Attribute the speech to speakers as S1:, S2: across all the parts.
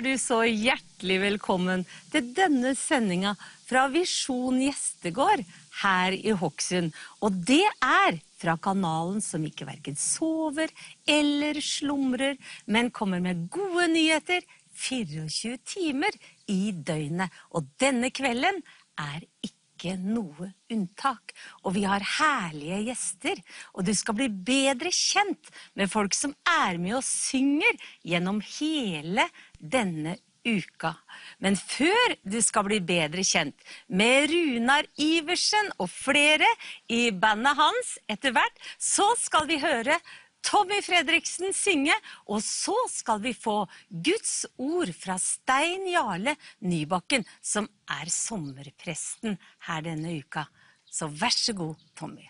S1: Er du så hjertelig velkommen til denne sendinga fra Visjon gjestegård her i Hokksund. Og det er fra kanalen som ikke verken sover eller slumrer, men kommer med gode nyheter 24 timer i døgnet. Og denne kvelden er ikke noe unntak. Og vi har herlige gjester, og du skal bli bedre kjent med folk som er med og synger gjennom hele denne uka. Men før du skal bli bedre kjent med Runar Iversen og flere i bandet hans etter hvert, så skal vi høre Tommy Fredriksen synge, og så skal vi få Guds ord fra Stein Jarle Nybakken, som er sommerpresten her denne uka. Så vær så god, Tommy.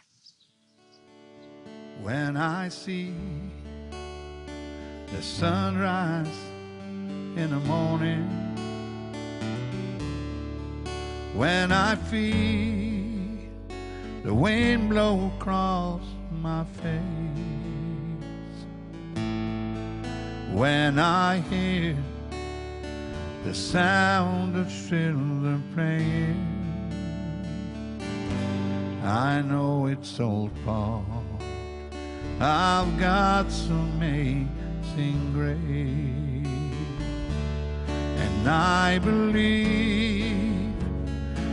S2: When I see the sunrise in the morning, when I feel the wind blow across my face, when I hear the sound of children playing, I know it's all part of God's amazing grace. And I believe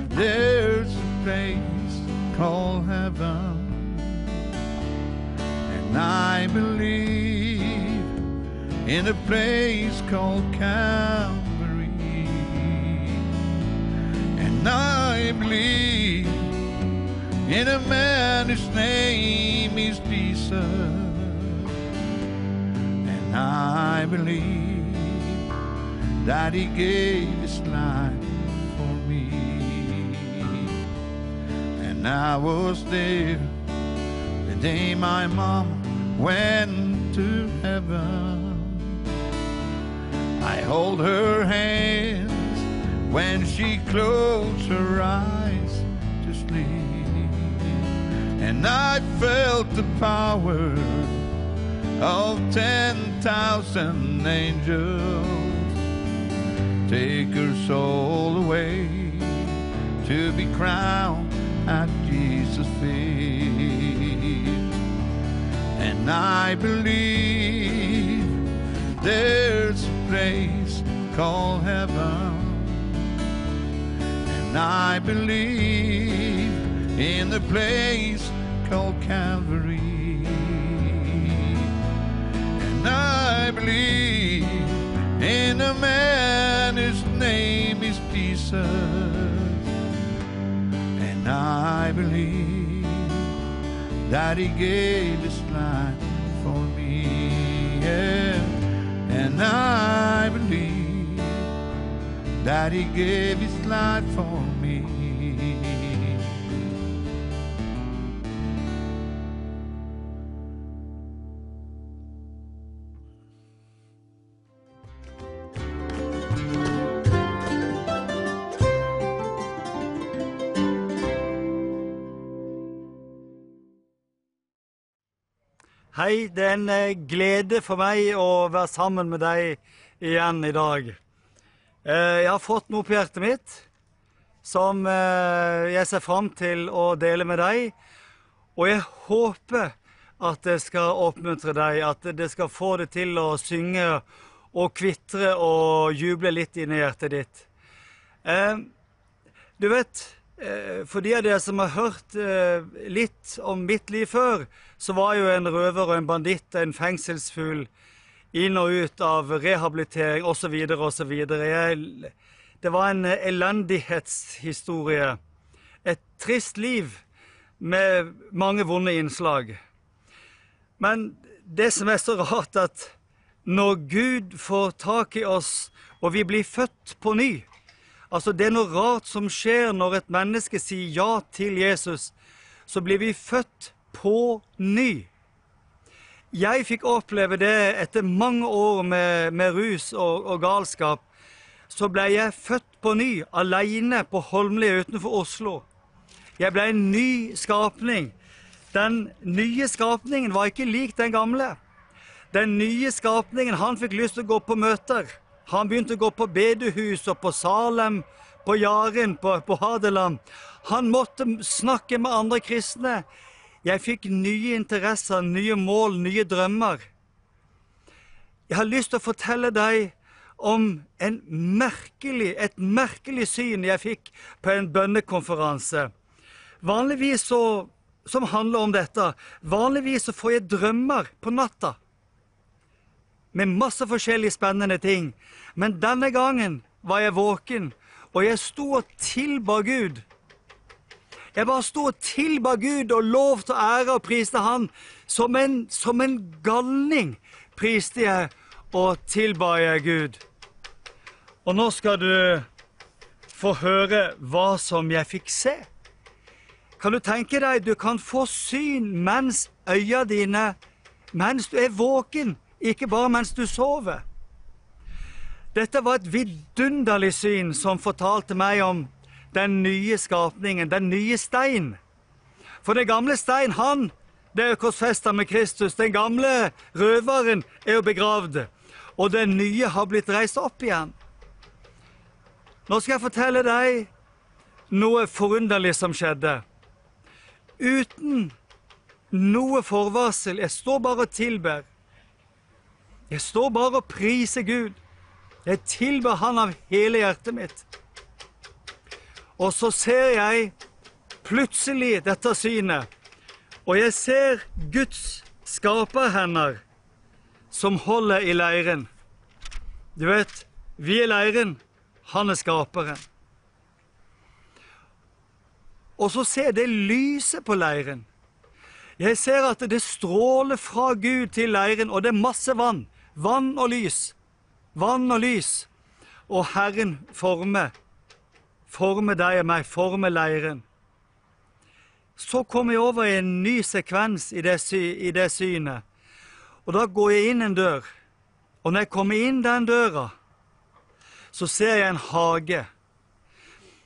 S2: there's a place called heaven. And I believe in a place called Calvary. And I believe in a man whose name is Jesus. And I believe that he gave his life for me. And I was there the day my mom went to heaven. I hold her hands when she closed her eyes to sleep. And I felt the power of 10,000 angels take her soul away to be crowned at Jesus' feet. And I believe called heaven. And I believe in the place called Calvary. And I believe in a man whose name is Jesus. And I believe that he gave his life for me. Yeah. And I believe that he gave his life for me.
S3: Hei, det er en eh, glede for meg å være sammen med deg igjen i dag. Eh, Jeg har fått noe på hjertet mitt som eh, jeg ser fram til å dele med deg. Og jeg håper at det skal oppmuntre deg, at det skal få deg til å synge og kvitre og juble litt inni hjertet ditt. Eh, Du vet, for de av dere som har hørt litt om mitt liv før, så var jeg jo en røver og en banditt, en fengselsfugl, inn og ut av rehabilitering osv. osv. Det var en elendighetshistorie. Et trist liv med mange vonde innslag. Men det som er så rart, at når Gud får tak i oss, og vi blir født på ny Altså, det er noe rart som skjer når et menneske sier ja til Jesus. Så blir vi født på ny. Jeg fikk oppleve det etter mange år med, med rus og, og galskap. Så ble jeg født på ny, alene på Holmlia utenfor Oslo. Jeg ble en ny skapning. Den nye skapningen var ikke lik den gamle. Den nye skapningen, han fikk lyst til å gå på møter. Han begynte å gå på bedehus og på Salem, på Jaren, på, på Hadeland. Han måtte snakke med andre kristne. Jeg fikk nye interesser, nye mål, nye drømmer. Jeg har lyst til å fortelle deg om merkelig, et merkelig syn jeg fikk på en bønnekonferanse. Vanligvis så, som handler om dette, vanligvis så får jeg drømmer på natta med masse forskjellige spennende ting. Men denne gangen var jeg våken, og jeg sto og tilba Gud. Jeg bare sto og tilba Gud og lovte og ære og priste Han. Som en, som en galning priste jeg og tilba jeg Gud. Og nå skal du få høre hva som jeg fikk se. Kan du tenke deg, du kan få syn mens øya dine Mens du er våken, ikke bare mens du sover. Dette var et vidunderlig syn som fortalte meg om den nye skapningen, den nye stein. For den gamle stein, han, det er jo korsfesta med Kristus. Den gamle røveren er jo begravd, og den nye har blitt reist opp igjen. Nå skal jeg fortelle deg noe forunderlig som skjedde. Uten noe forvarsel. Jeg står bare og tilber. Jeg står bare og priser Gud. Jeg tilber Han av hele hjertet mitt. Og så ser jeg plutselig dette synet, og jeg ser Guds skaperhender som holder i leiren. Du vet, vi er leiren, han er skaperen. Og så ser jeg det lyset på leiren. Jeg ser at det stråler fra Gud til leiren, og det er masse vann. Vann og lys. Vann og lys. Og Herren former. Former deg og meg, forme leiren. Så kommer jeg over i en ny sekvens i det, sy i det synet. Og da går jeg inn en dør. Og når jeg kommer inn den døra, så ser jeg en hage.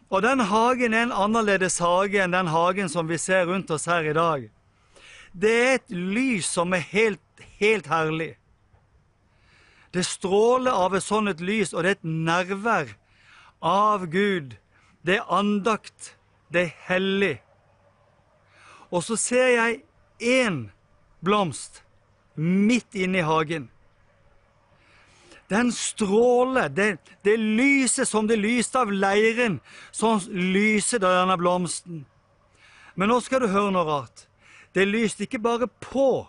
S3: Og den hagen er en annerledes hage enn den hagen som vi ser rundt oss her i dag. Det er et lys som er helt, helt herlig. Det stråler av et sånt lys, og det er et nærvær av Gud. Det er andakt. Det er hellig. Og så ser jeg én blomst midt inne i hagen. Den stråler, det, det lyset som det lyste av leiren, sånn lyser denne blomsten. Men nå skal du høre noe rart. Det lyste ikke bare på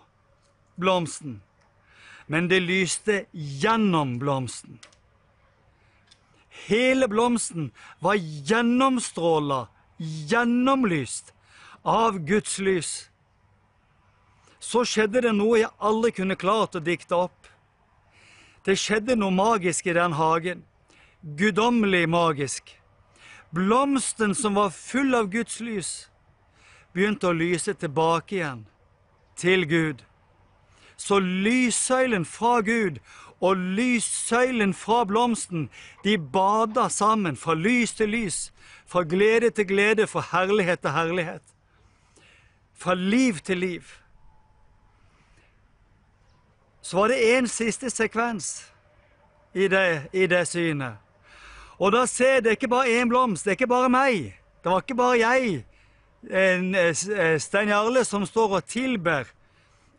S3: blomsten, men det lyste gjennom blomsten. Hele blomsten var gjennomstråla, gjennomlyst av Guds lys. Så skjedde det noe jeg aldri kunne klart å dikte opp. Det skjedde noe magisk i den hagen. Guddommelig magisk. Blomsten som var full av Guds lys, begynte å lyse tilbake igjen til Gud. Så lyssøylen fra Gud og lyssøylen fra blomsten, de bada sammen fra lys til lys, fra glede til glede, fra herlighet til herlighet. Fra liv til liv så var det en siste sekvens i det, i det synet. Og da ser det ikke bare én blomst, det er ikke bare meg. Det var ikke bare jeg, Stein Jarle, som står og tilber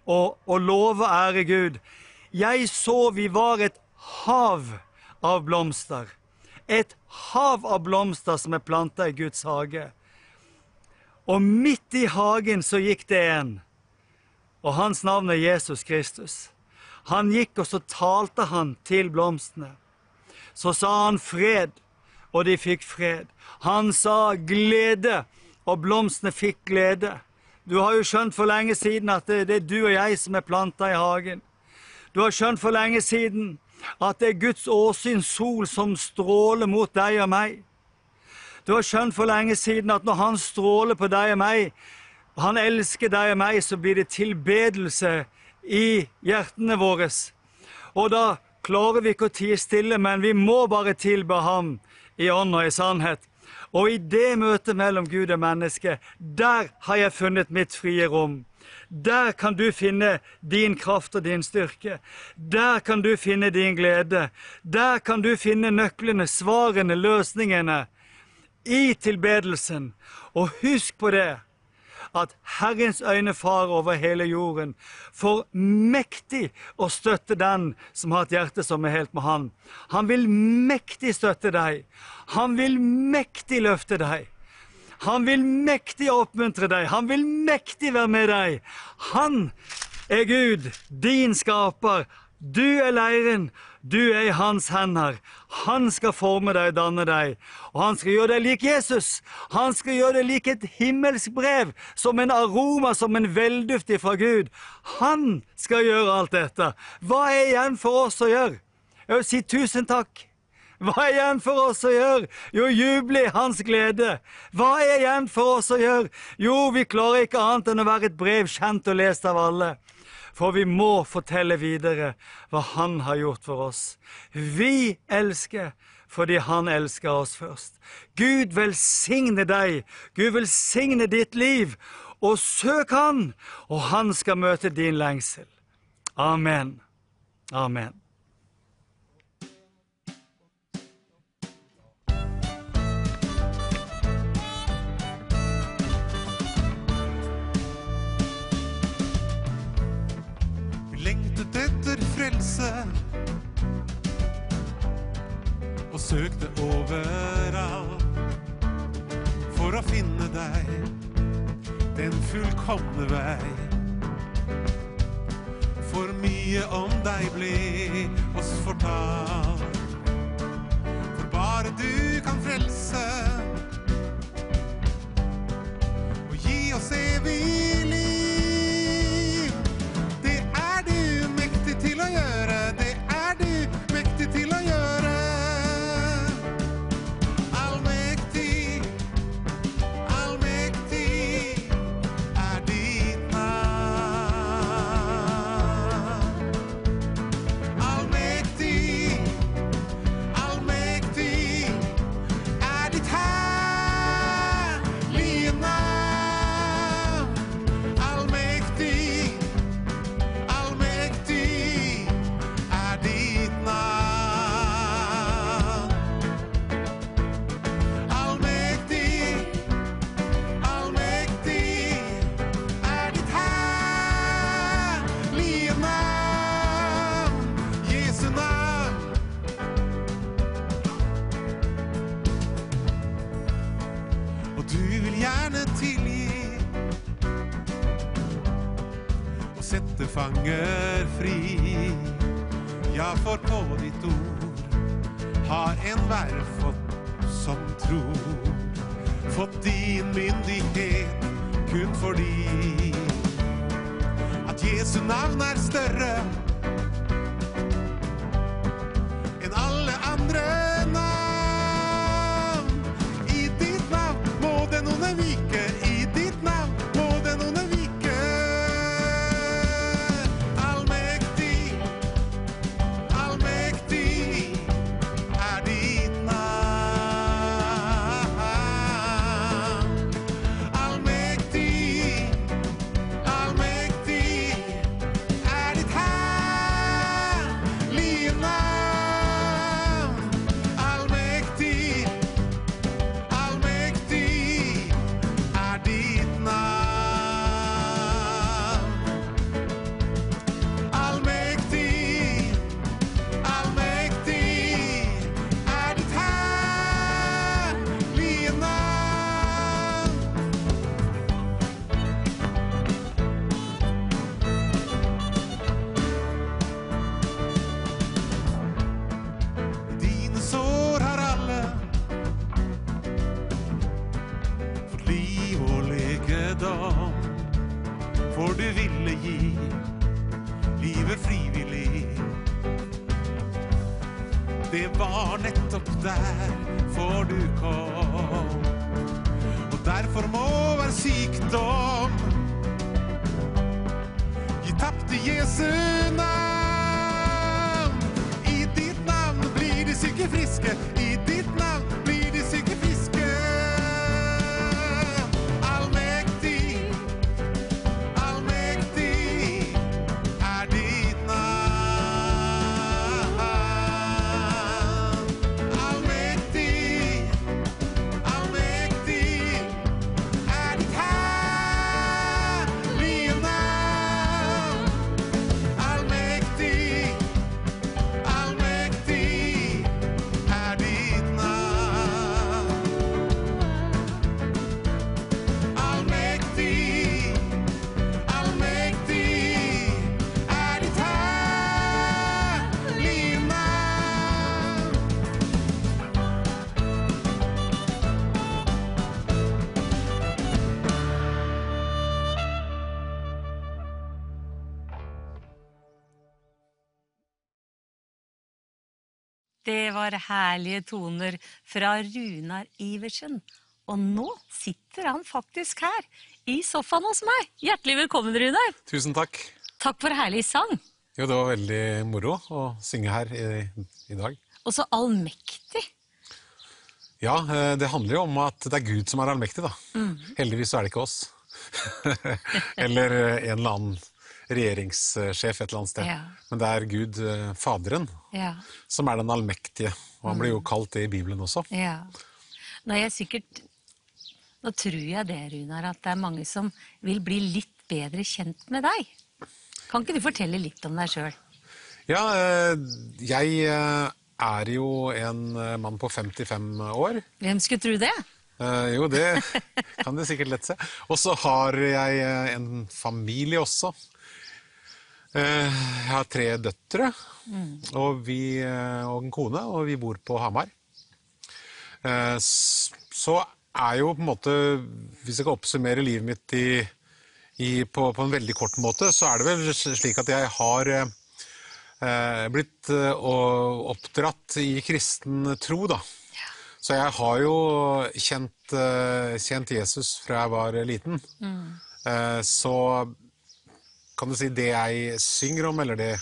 S3: og, og lover ære Gud. Jeg så vi var et hav av blomster. Et hav av blomster som er planta i Guds hage. Og midt i hagen så gikk det en, og hans navn er Jesus Kristus. Han gikk, og så talte han til blomstene. Så sa han fred, og de fikk fred. Han sa glede, og blomstene fikk glede. Du har jo skjønt for lenge siden at det, det er du og jeg som er planta i hagen. Du har skjønt for lenge siden at det er Guds åsyns sol som stråler mot deg og meg. Du har skjønt for lenge siden at når Han stråler på deg og meg, Han elsker deg og meg, så blir det tilbedelse i hjertene våre. Og da klarer vi ikke å tie stille, men vi må bare tilbe Ham i ånd og i sannhet. Og i det møtet mellom Gud og menneske, der har jeg funnet mitt frie rom. Der kan du finne din kraft og din styrke. Der kan du finne din glede. Der kan du finne nøklene, svarene, løsningene i tilbedelsen. Og husk på det at Herrens øyne far over hele jorden, for mektig å støtte den som har et hjerte som er helt med Han. Han vil mektig støtte deg. Han vil mektig løfte deg. Han vil mektig oppmuntre deg. Han vil mektig være med deg. Han er Gud, din skaper. Du er leiren, du er i hans hender. Han skal forme deg danne deg, og han skal gjøre deg lik Jesus. Han skal gjøre deg lik et himmelsk brev, som en aroma, som en velduft fra Gud. Han skal gjøre alt dette. Hva er igjen for oss å gjøre? Jeg vil si tusen takk. Hva er igjen for oss å gjøre? Jo, juble i hans glede. Hva er igjen for oss å gjøre? Jo, vi klarer ikke annet enn å være et brev kjent og lest av alle. For vi må fortelle videre hva han har gjort for oss. Vi elsker fordi han elsker oss først. Gud velsigne deg. Gud velsigne ditt liv. Og søk han, og han skal møte din lengsel. Amen. Amen.
S4: Søkte overalt for å finne deg, den fullkomne vei. For mye om deg ble oss fortalt, for bare du kan frelse og gi oss evig liv. Fanger fri. Ja, for på ditt ord har enhver fått som tror. Fått din myndighet kun fordi at Jesu navn er større var
S1: herlige toner fra Runar Iversen. Og nå sitter han faktisk her, i sofaen hos meg. Hjertelig velkommen, Runar.
S5: Tusen takk.
S1: Takk for herlig sang.
S5: Jo, det var veldig moro å synge her i, i dag.
S1: Og så allmektig.
S5: Ja, eh, det handler jo om at det er Gud som er allmektig, da.
S1: Mm.
S5: Heldigvis så er det ikke oss. eller eh, en eller annen regjeringssjef et eller annet sted.
S1: Ja.
S5: Men det er Gud, eh, Faderen,
S1: Ja,
S5: som er den allmektige. Og han blir jo kalt det i Bibelen også.
S1: ja. Nå jeg sikkert Nå tror jeg det, Runar, at det er mange som vil bli litt bedre kjent med deg. Kan ikke du fortelle litt om deg sjøl?
S5: Ja, eh, jeg eh, er jo en mann på 55 år.
S1: Hvem skulle tro det?
S5: Jo, det kan du sikkert lett se. Og så har jeg en familie også. Eh, jeg har tre døtre og, vi, eh, og en kone, og vi bor på Hamar. Eh, så er jo på en måte Hvis jeg kan oppsummere livet mitt i, i, på, på en veldig kort måte, så er det vel slik at jeg har blitt oppdratt i kristen tro, da. Så jeg har jo kjent, kjent Jesus fra jeg var liten. Mm. Så kan du si det jeg synger om, eller det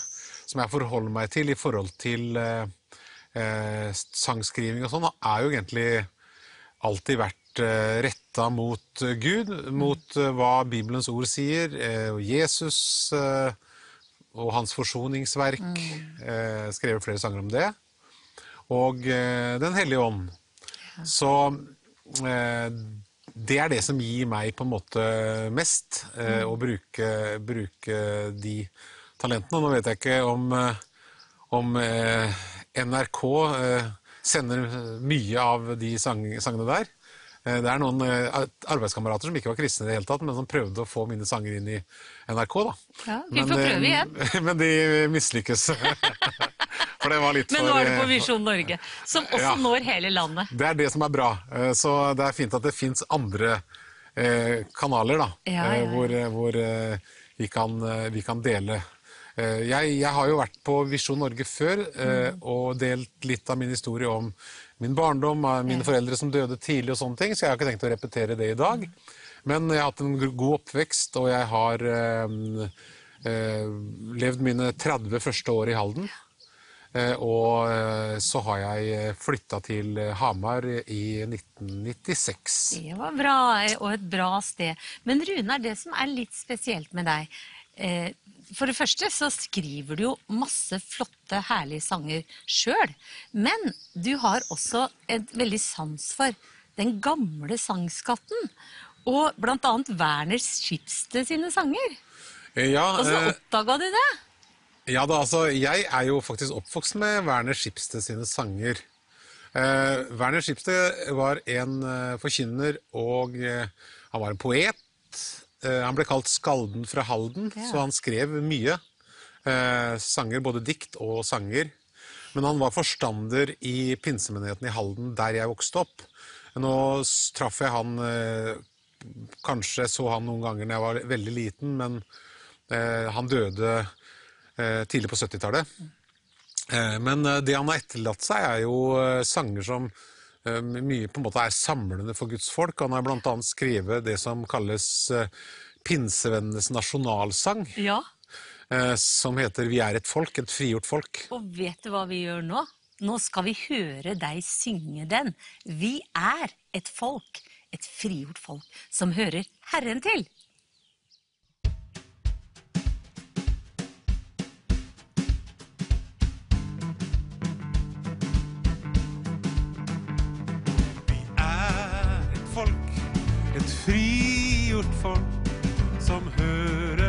S5: som jeg forholder meg til i forhold til eh, eh, sangskriving og sånn, er jo egentlig alltid vært eh, retta mot eh, Gud, mot eh, hva Bibelens ord sier, eh, Jesus eh, og hans forsoningsverk. Eh, skrevet flere sanger om det. Og Den hellige ånd. Så eh, det er det som gir meg på en måte mest, eh, å bruke, bruke de talentene. Nå vet jeg ikke om, eh, om eh, NRK sender mye av de sang, sangene der. Det er noen arbeidskamerater som ikke var kristne i det hele tatt, men som prøvde å få mine sanger inn i NRK. da.
S1: Ja, vi får
S5: Men,
S1: prøve igjen.
S5: Men de mislykkes. For det var litt
S1: Men nå er det på
S5: eh,
S1: Visjon Norge, som også
S5: Ja.
S1: når hele landet.
S5: det er det som er bra. Eh, Så det er fint at det fins andre eh, kanaler da,
S1: Ja, ja,
S5: hvor, hvor vi, kan, vi kan dele. Jeg, jeg har jo vært på Visjon Norge før
S1: Mm.
S5: og delt litt av min historie om min barndom, mine foreldre som døde tidlig og sånne ting, så jeg har ikke tenkt å repetere det i dag. Men jeg har hatt en god oppvekst, og jeg har eh, eh, levd mine 30 første år i Halden. Eh, Og eh, så har jeg flytta til eh, Hamar i 1996.
S1: Det var bra, og et bra sted. Men Runar, det som er litt spesielt med deg eh, For det første så skriver du jo masse flotte, herlige sanger sjøl. Men du har også et veldig sans for den gamle sangskatten. Og blant annet Werner Schibsted sine sanger.
S5: Eh, Ja,
S1: Og så
S5: eh,
S1: oppdaga du det.
S5: Ja da, altså, jeg er jo faktisk oppvokst med Werner Schibsted sine sanger. Eh, Werner Schibsted var en eh, forkynner, og eh, han var en poet. Eh, han ble kalt Skalden fra Halden,
S1: Ja.
S5: så han skrev mye. Eh, sanger, både dikt og sanger. Men han var forstander i pinsemenigheten i Halden, der jeg vokste opp. Nå traff jeg han eh, Kanskje så han noen ganger da jeg var veldig liten, men eh, han døde tidlig på 70-tallet. Eh, men eh, det han har etterlatt seg, er jo eh, sanger som eh, mye på en måte er samlende for Guds folk. Han har bl.a. skrevet det som kalles eh, pinsevennenes nasjonalsang,
S1: Ja.
S5: eh, som heter 'Vi er et folk', et frigjort folk.
S1: Og vet du hva vi gjør nå? Nå skal vi høre deg synge den. Vi er et folk, et frigjort folk, som hører Herren til.
S4: Et frigjort folk, som hører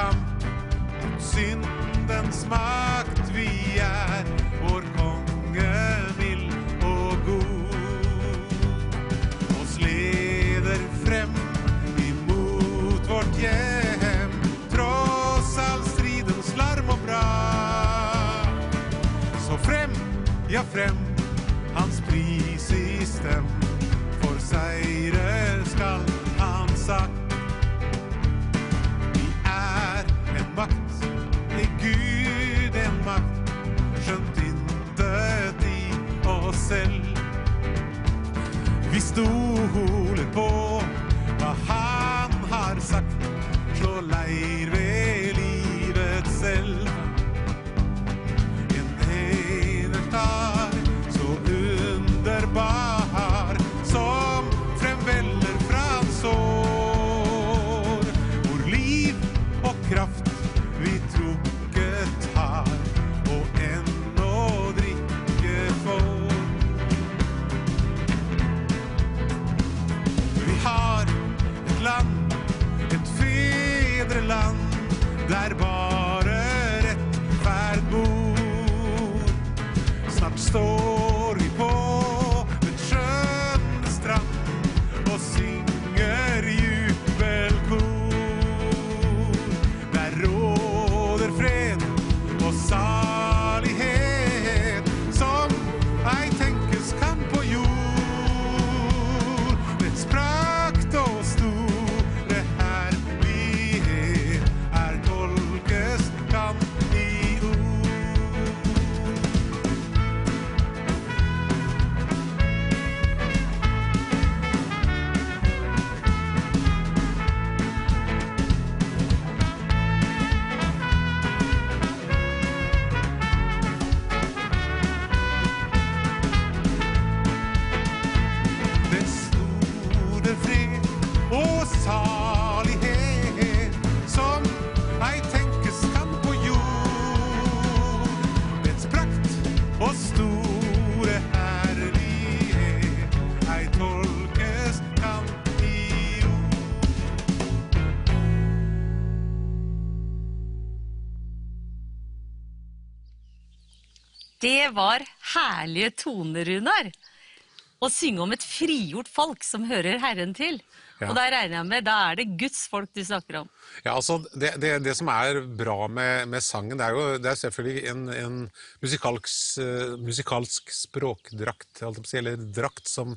S4: kamp. Syndens makt, vi er vår konge mild og god. Oss leder frem imot vårt hjem, tross all stridens larm og brag. Så frem, ja frem, hans pris i stem. Selv. Vi stoler på hva han har sagt, slå leir ved
S1: var herlige toner, Runar. Å synge om et frigjort folk som hører Herren til.
S5: Ja.
S1: Og da regner jeg med, da er det Guds folk du snakker om.
S5: Ja, altså, det, det, det som er bra med, med sangen, det er jo det er selvfølgelig en, en musikalsk, eh, musikalsk språkdrakt, eller drakt som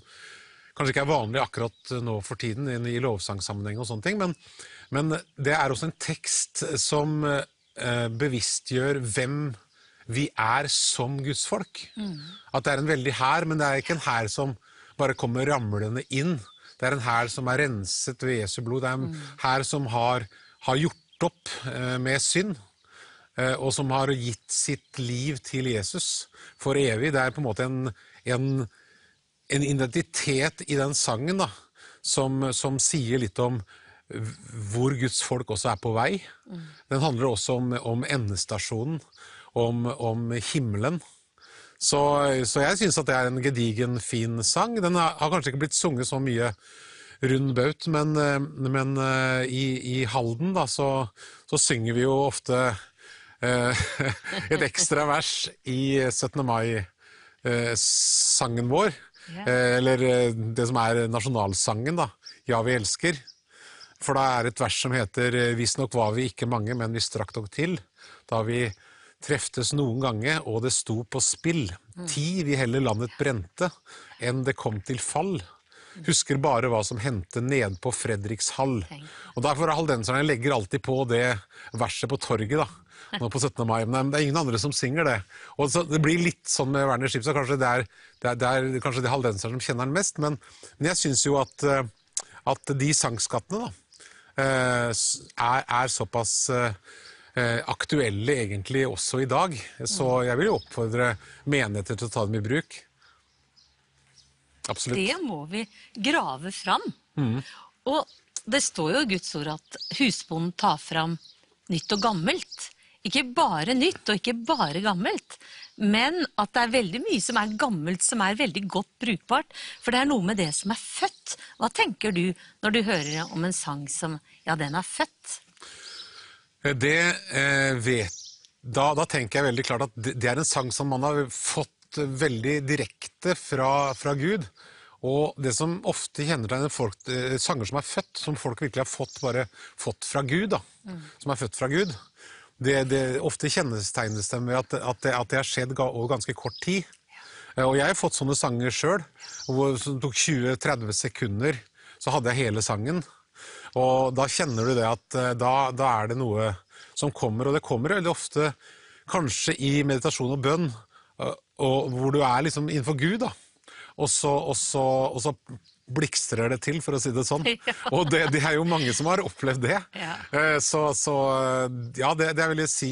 S5: kanskje ikke er vanlig akkurat nå for tiden i, i lovsangsammenheng og sånne ting, men, men det er også en tekst som eh, bevisstgjør hvem vi er som Guds folk. At det er en veldig hær, men det er ikke en hær som bare kommer ramlende inn. Det er en hær som er renset ved Jesu blod. Det er en hær som har, har gjort opp eh, med synd. eh, Og som har gitt sitt liv til Jesus for evig. Det er på en måte en, en, en identitet i den sangen da, som, som sier litt om hvor Guds folk også er på vei. Den handler også om, om endestasjonen, om, om himmelen. Så, så jeg syns at det er en gedigen, fin sang. Den har, har kanskje ikke blitt sunget så mye rund baut, men, eh, men eh, i, i Halden da, så, så synger vi jo ofte eh, et ekstra vers i 17. mai-sangen vår.
S1: Yeah.
S5: Eh, eller eh, det som er nasjonalsangen, da. Ja, vi elsker. For da er et vers som heter eh, Visstnok var vi ikke mange, men vi strakk dog til. Da vi treftes noen gange, og det sto på spill. Ti vi heller landet brente, enn det kom til fall. Husker bare hva som hendte ned på Fredrikshall. Og derfor er haldenserne legger alltid på det verset på torget, da. Nå på 17. mai, men det er ingen andre som synger det. Og så, Det blir litt sånn med Werner Schibstad, kanskje det er, det er, det er kanskje de haldenserne som kjenner den mest, men, men jeg syns jo at, eh, at de sangskattene da, er, er såpass eh, eh, aktuelle egentlig også i dag. Så jeg vil jo oppfordre menigheter til å ta dem i bruk. Absolutt.
S1: Det må vi grave fram. Og det står jo i Guds ord at husbonden tar fram nytt og gammelt. Ikke bare nytt og ikke bare gammelt, men at det er veldig mye som er gammelt som er veldig godt brukbart. For det er noe med det som er født. Hva tenker du når du hører om en sang som ja, den er født?
S5: Det eh, vet da, da tenker jeg veldig klart at det, er en sang som man har fått eh, veldig direkte fra, fra Gud. Og det som ofte kjennetegner folk, eh, sanger som er født, som folk virkelig har fått, bare fått fra Gud, da, som er født fra Gud, det, det ofte kjennetegnes det med at, at, det, at det har skjedd over ganske kort tid. Eh, Og jeg har fått sånne sanger sjøl, som tok 20-30 sekunder, så hadde jeg hele sangen. Og da kjenner du det at eh, da, da er det noe som kommer, og det kommer veldig ofte kanskje i meditasjon og bønn, eh, og hvor du er liksom innenfor Gud, da. Og så, og så, og så blikstrer det til, for å si det sånn.
S1: Ja.
S5: Og det, det er jo mange som har opplevd det.
S1: Ja.
S5: Eh, Så, så ja, det, det vil jeg si,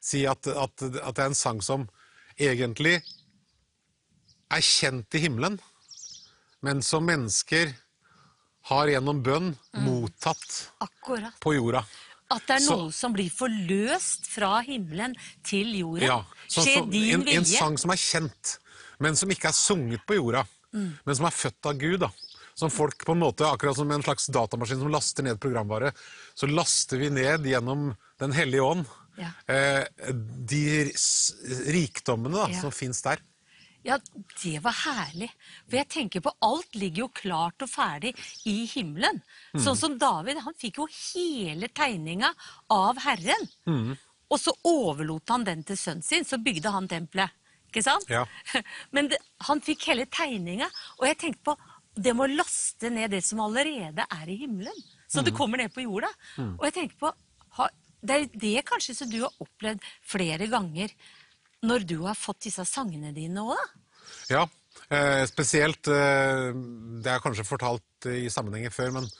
S5: si at, at, at det er en sang som egentlig er kjent i himmelen, men som mennesker har gjennom bønn mottatt
S1: Akkurat.
S5: på jorda.
S1: At det er
S5: Så-
S1: noe som blir forløst fra himmelen til jorda.
S5: Ja, så,
S1: Skje din
S5: en, en sang som er kjent, men som ikke er sunget på jorda,
S1: Mm.
S5: men som er født av Gud. da. Som folk på en måte, Akkurat som en slags datamaskin som laster ned programvare, så laster vi ned gjennom Den hellige ånd
S1: Ja.
S5: eh, de rikdommene da,
S1: Ja.
S5: som fins der.
S1: Ja, det var herlig. For jeg tenker på alt ligger jo klart og ferdig i himmelen.
S5: Mm.
S1: Sånn som David, han fikk jo hele tegninga av Herren.
S5: Mm.
S1: Og så overlot han den til sønnen sin, så bygde han tempelet. Ikke sant?
S5: Ja.
S1: Men det, han fikk hele tegninga, og jeg tenkte på det må laste ned det som allerede er i himmelen. Så
S5: Mm.
S1: det kommer ned på jorda. Og jeg tenker på, ha, det er det kanskje som du har opplevd flere ganger når du har fått disse sangene dine òg, da?
S5: Ja, eh, spesielt eh, Det er kanskje fortalt i sammenhenger før, men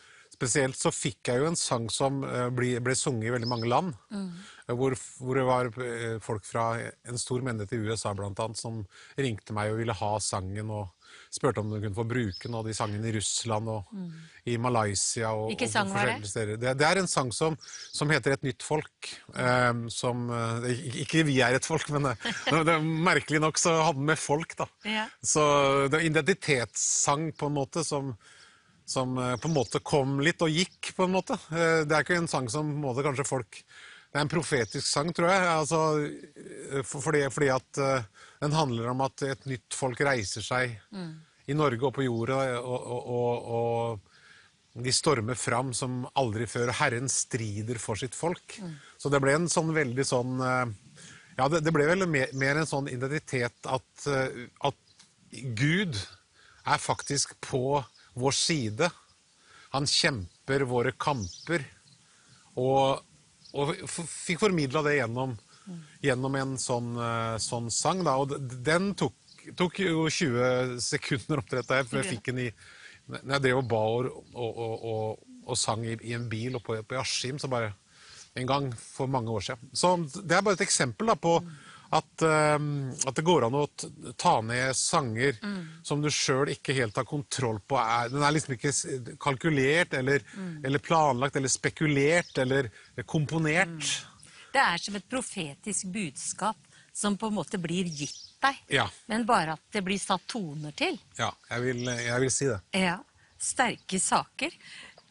S5: spesielt så fikk jeg jo en sang som eh, ble, ble sunget i veldig mange land. Mm. Hvor, hvor det var eh, folk fra en stor menighet i USA blant annet, som ringte meg og ville ha sangen og spurte om de kunne få bruke den, og de sang den i Russland og i Malaysia. Og,
S1: Hvilken sang var det?
S5: Det, det er en sang som, som heter Et nytt folk. Um, som Ikke vi er et folk, men det, det, merkelig nok så hadde den med folk, da.
S1: Ja.
S5: Så det er identitetssang på en måte som, som eh, på en måte kom litt og gikk, på en måte. Eh, Det er ikke en sang som en måte kanskje folk Det er en profetisk sang, tror jeg. Altså, eh, for, fordi, fordi at den handler om at et nytt folk reiser seg i Norge og på jorda, og, og, og, og de stormer fram som aldri før. og Herren strider for sitt folk. Så det ble en sånn veldig sånn Ja, det, det ble vel mer, mer en sånn identitet at, at Gud er faktisk på vår side. Han kjemper våre kamper. Og, og fikk formidla det gjennom, gjennom en sånn, eh, sånn sang. Da. Og den tok, tok jo 20 sekunder omtrent der, før jeg fikk den i Når jeg drev og ba og, og, og, og, og sang i, i en bil og på, på Askim, så bare En gang for mange år siden. Så det er bare et eksempel da, på at, eh, at det går an å ta ned sanger som du sjøl ikke helt har kontroll på. Den er liksom ikke kalkulert eller, eller planlagt eller spekulert eller komponert.
S1: Det er som et profetisk budskap som på en måte blir gitt deg,
S5: Ja.
S1: men bare at det blir satt toner til.
S5: Ja, jeg vil, jeg vil si det.
S1: Ja, sterke saker.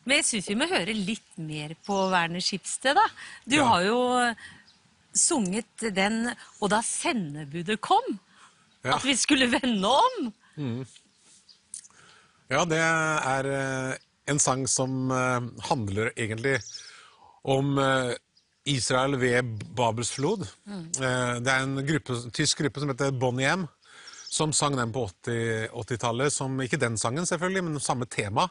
S1: Men jeg syns vi må høre litt mer på Werner Schibsted, da. Du
S5: Ja.
S1: har jo sunget den 'Og da sendebudet kom',
S5: Ja.
S1: at vi skulle vende om.
S5: Ja, det er eh, en sang som eh, handler egentlig om eh, Israel ved Babels flod. Eh, det er en gruppe, tysk gruppe som heter Bonnie M, som sang den på 80 80-tallet. som ikke den sangen, selvfølgelig, men samme tema.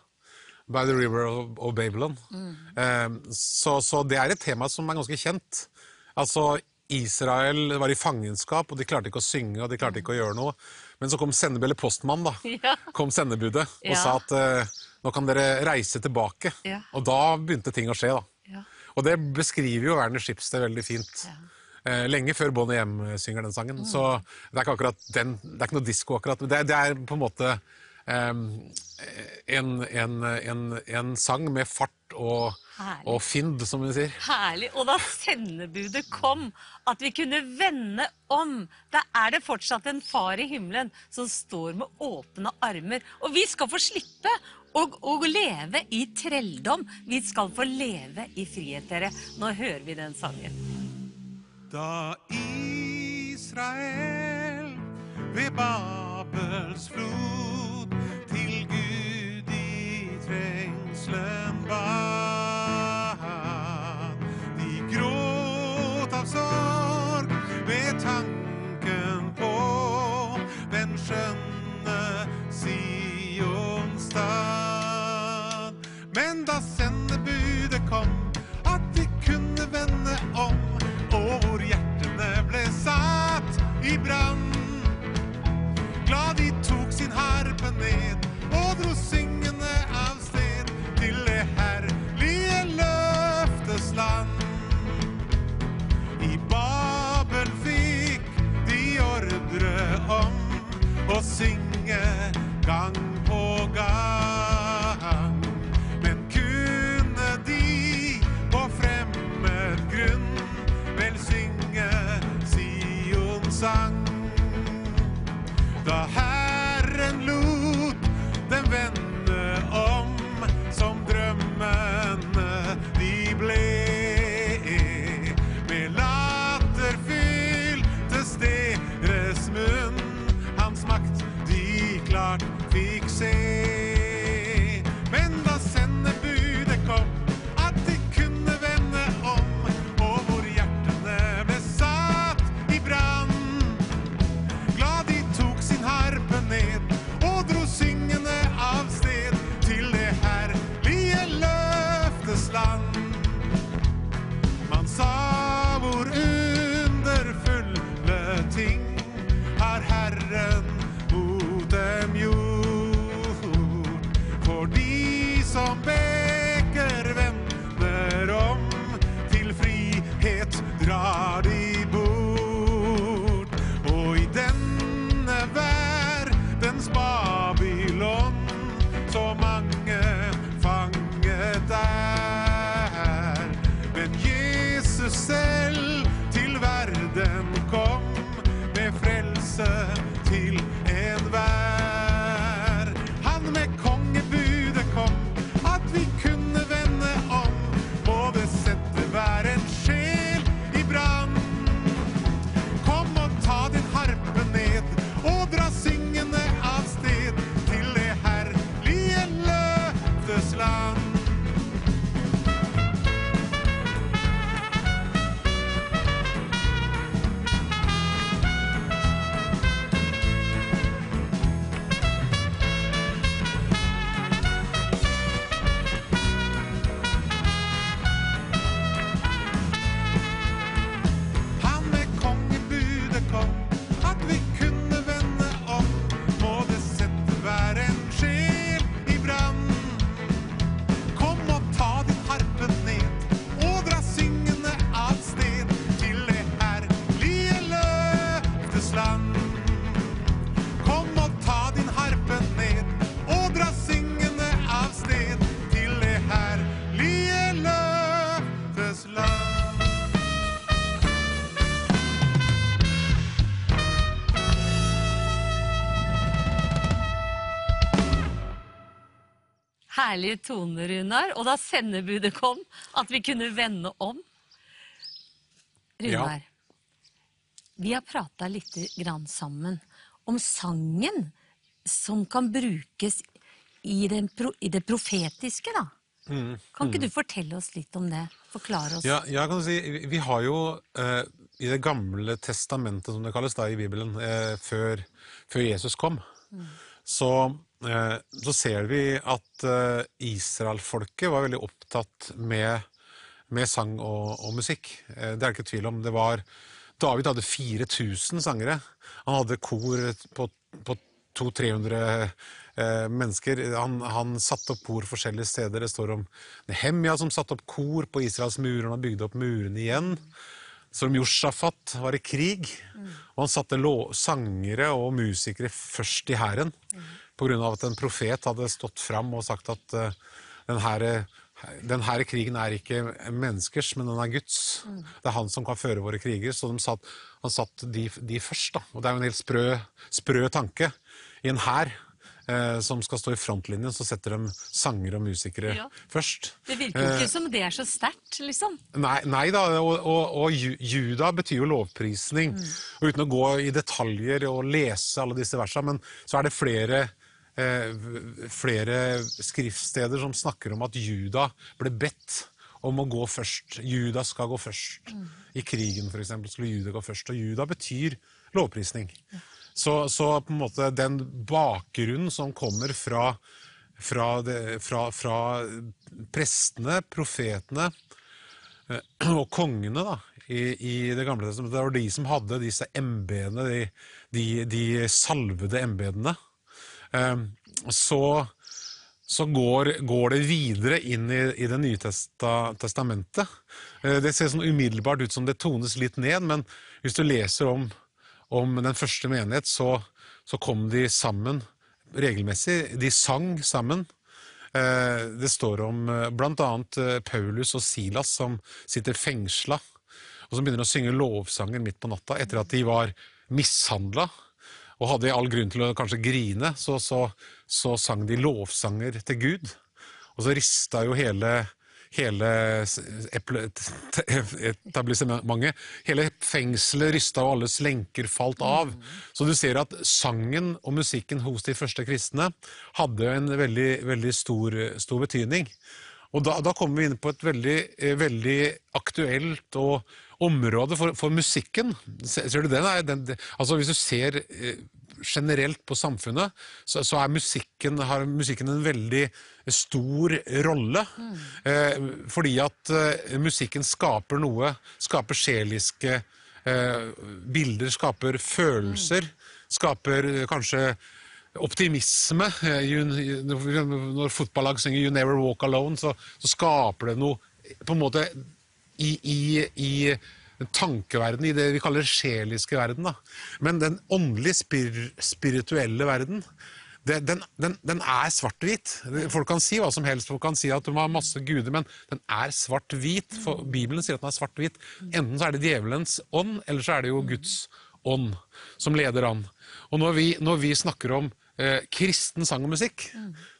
S5: By the River of, of Babylon. Mm. så, så det er et tema som er ganske kjent. Altså, Israel var i fangenskap, og de klarte ikke å synge og de klarte ikke å gjøre noe. Men så kom sendebud, eller postmann, da.
S1: Ja.
S5: Kom sendebudet og
S1: Ja.
S5: sa at eh, nå kan dere reise tilbake.
S1: Ja.
S5: Og da begynte ting å skje, da. Og det beskriver jo Werner Schibsted veldig fint. Eh, lenge før Bonnie M synger den sangen. Så det er ikke akkurat den, det er ikke noe disko akkurat. men Det, det er på en måte en, en, en, en sang med fart og, og fynd, som vi sier.
S1: Herlig. Og da sendebudet kom, at vi kunne vende om, da er det fortsatt en far i himmelen som står med åpne armer. Og vi skal få slippe å, å leve i trelldom. Vi skal få leve i frihet, dere. Nå hører vi den sangen.
S4: Da Israel ved Babels flod Jerusalem band. De gråt av sorg ved tanken på den skjønne
S5: Sions stad. Men da sendebudet kom, at de kunne vende om, og hvor hjertene ble satt i brann, glad de tok sin harpe ned Herlige
S1: tone, Runar. Og da sendebudet kom, at vi kunne vende om. Runar, vi har prata litt grann sammen om sangen som kan brukes i, den pro, i det profetiske, da. Kan ikke du fortelle oss litt om det? Forklare oss.
S6: Ja, jeg kan si, vi- har jo eh, i Det gamle testamentet, som det kalles da i Bibelen, eh, før, før Jesus kom, så, eh, så ser vi at eh, Israelfolket var veldig opptatt med, med sang og, og musikk. Eh, det er det ikke tvil om. Det var, David hadde 4000 sangere. Han hadde kor på, på 200-300 eh, mennesker. Han, han satte opp kor forskjellige steder. Det står om Nehemja som satte opp kor på Israels murer. Han bygde opp murene igjen. Som Josjafat var i krig. Og han satte sangere og musikere først i hæren. På av at en profet hadde stått fram og sagt at uh, den her, krigen er ikke menneskers, men den er Guds. Det er han som kan føre våre kriger. Så de satt, han satt de, de først. da. Og det er jo en helt sprø, sprø tanke. I en hær eh, som skal stå i frontlinjen, så setter de sanger og musikere
S1: Ja.
S6: først.
S1: Det virker jo ikke som det er så sterkt, liksom.
S6: Nei, nei da, og, og, og juda betyr jo lovprisning. Og uten å gå i detaljer og lese alle disse versene, men så er det flere, eh, flere skriftsteder som snakker om at juda ble bedt om å gå først. Juda skal gå først. I krigen, for eksempel, skulle juda gå først. Og juda betyr lovprisning. Så, så på en måte den bakgrunnen som kommer fra, fra, det, fra, fra prestene, profetene, eh, og kongene da, i, i det gamle testamentet, det var de som hadde disse embedene, de, de, de salvede embedene. Eh, Så,
S5: så går, går det videre inn i, i Det nye testa, testamentet. Eh, Det ser sånn umiddelbart ut som det tones litt ned, men hvis du leser om, om den første menighet, så, så kom de sammen regelmessig. De sang sammen. Eh, Det står om bl.a. eh, Paulus og Silas som sitter fengsla, og som begynner å synge lovsanger midt på natta etter at de var mishandla og hadde all grunn til å kanskje grine, så, så, så sang de lovsanger til Gud. Og så rista jo hele, hele etablissementet Hele fengselet rista, og alles lenker falt av. Så du ser at sangen og musikken hos de første kristne hadde en veldig, veldig stor, stor betydning. Og da, da kommer vi inn på et veldig, eh, veldig aktuelt og område for, for musikken. Se- Ser du den? Er den, altså Hvis du ser eh, generelt på samfunnet, så, så musikken, har musikken en veldig stor rolle. Eh, fordi at eh, musikken skaper noe, skaper sjeliske eh, bilder, skaper følelser, skaper eh, kanskje optimisme. Eh, Når fotballag synger 'You Never Walk Alone', så, så skaper det noe på en måte i, i, i tankeverden, i det vi kaller sjeliske verden. Da. Men den åndelige, spir, spirituelle verden, det, den, den, den er svart-hvit. Folk kan si hva som helst, folk kan si at de har masse guder, men den er svart-hvit. For Bibelen sier at den er svart-hvit. Enten så er det djevelens ånd, eller så er det jo Guds ånd som leder an. Og når vi, når vi snakker om eh, kristen sang og musikk,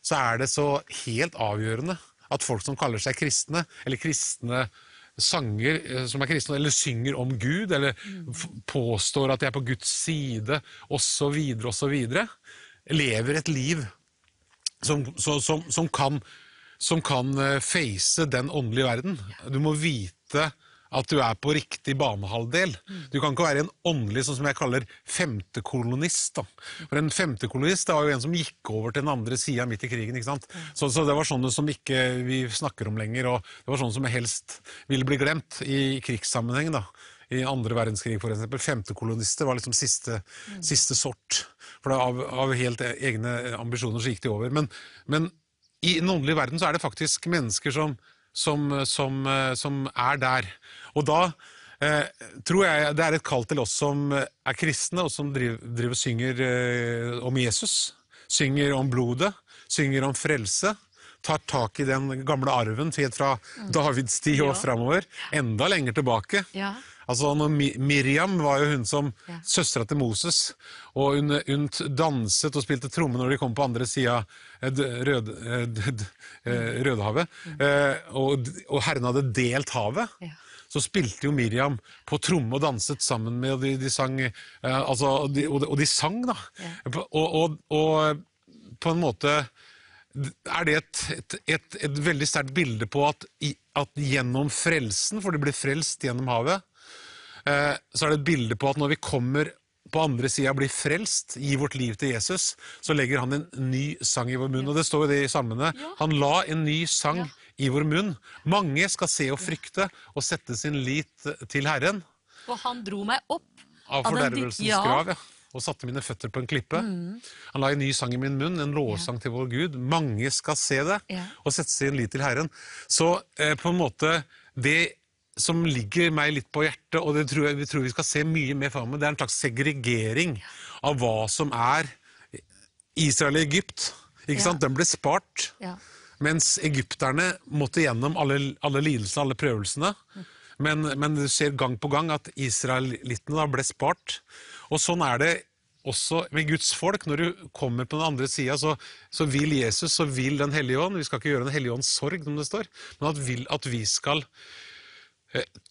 S5: så er det så helt avgjørende at folk som kaller seg kristne, eller kristne sanger eh, som er kristne, eller synger om Gud, eller påstår at de er på Guds side, osv., osv., lever et liv som, som, som kan, som kan eh, face den åndelige verden. Du må vite at du er på riktig banehalvdel. Du kan ikke være en åndelig, sånn som jeg kaller femtekolonist. Da. For en femtekolonist det var jo en som gikk over til den andre sida midt i krigen. ikke sant? Så, så det var sånne som ikke vi snakker om lenger, og det var sånne som helst ville bli glemt i krigssammenheng. da. I andre verdenskrig, eksempel. Femtekolonister var liksom siste, siste sort. For av, av helt egne ambisjoner så gikk de over. Men, men i den åndelige verden så er det faktisk mennesker som, som, som, eh, som er der. Og da eh, tror jeg det er et kall til oss som er kristne, og som driver, driver synger eh, om Jesus. Synger om blodet, synger om frelse. Tar tak i den gamle arven helt fra Davids tid og
S1: Ja.
S5: framover. Enda lenger tilbake.
S1: Ja.
S5: Altså Miriam var jo hun som
S1: Ja.
S5: søstera til Moses, og hun, hun danset og spilte tromme når de kom på andre sida rød, eh, d- d- eh, Rødehavet, eh, og, og Herren hadde delt havet.
S1: Ja.
S5: Så spilte jo Miriam på tromme og danset sammen med, og de, de sang eh, altså, og, de, og, de, sang, da.
S1: Ja.
S5: Og, og, og på en måte er det et, et, et, et veldig sterkt bilde på at, at gjennom frelsen, for de ble frelst gjennom havet, eh, så er det et bilde på at når vi kommer på andre sida blir frelst, gir vårt liv til Jesus, så legger han en ny sang i vår munn. Og det står jo det i salmene. Han la en ny sang i vår munn. Mange skal se og frykte og sette sin lit til Herren
S1: Og han dro meg opp
S5: av fordervelsens
S1: ja.
S5: grav, ja. Og satte mine føtter på en klippe. Han la en ny sang i min munn, en lovsang til vår Gud. Mange skal se det
S1: Ja.
S5: og sette sin lit til Herren. Så eh, på en måte Det som ligger meg litt på hjertet, og det tror jeg vi tror vi skal se mye mer framover, det er en slags segregering av hva som er Israel og Egypt. Ikke
S1: Ja.
S5: sant? Den ble spart.
S1: Ja.
S5: Mens egypterne måtte gjennom alle, alle lidelsene, alle prøvelsene. Men, men du ser gang på gang at israelittene ble spart. Og sånn er det også med Guds folk. Når du kommer på den andre sida, så, så vil Jesus så vil Den hellige ånd Vi skal ikke gjøre Den hellige ånds sorg, som det står, men at, vil, at vi skal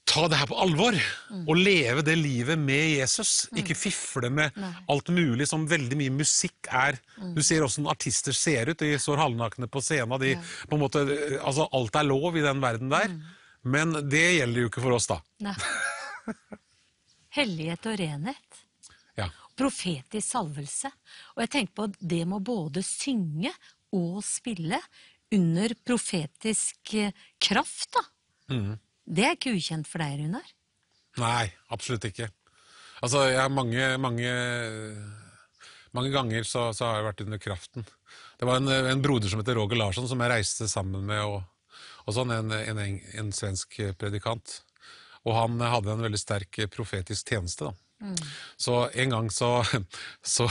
S5: ta det her på alvor og leve det livet med Jesus. Ikke fifle med alt mulig som veldig mye musikk er. Du ser åssen artister ser ut. De står halvnakne på scenen. De, på en måte, eh, altså, alt er lov i den verden der. Men det gjelder jo ikke for oss, da.
S1: Nei. Hellighet og renhet.
S5: Ja.
S1: Profetisk salvelse. Og jeg tenker på at det må både synge og spille under profetisk eh, kraft, da. Det er ikke ukjent for deg, Runar.
S5: Nei, absolutt ikke. Altså, jeg har mange, mange, mange ganger så, så har jeg vært under kraften. Det var en, en broder som heter Roger Larsson, som jeg reiste sammen med, og, og sånn, en, en, en svensk predikant. Og han hadde en veldig sterk profetisk tjeneste. da. Så en gang så, så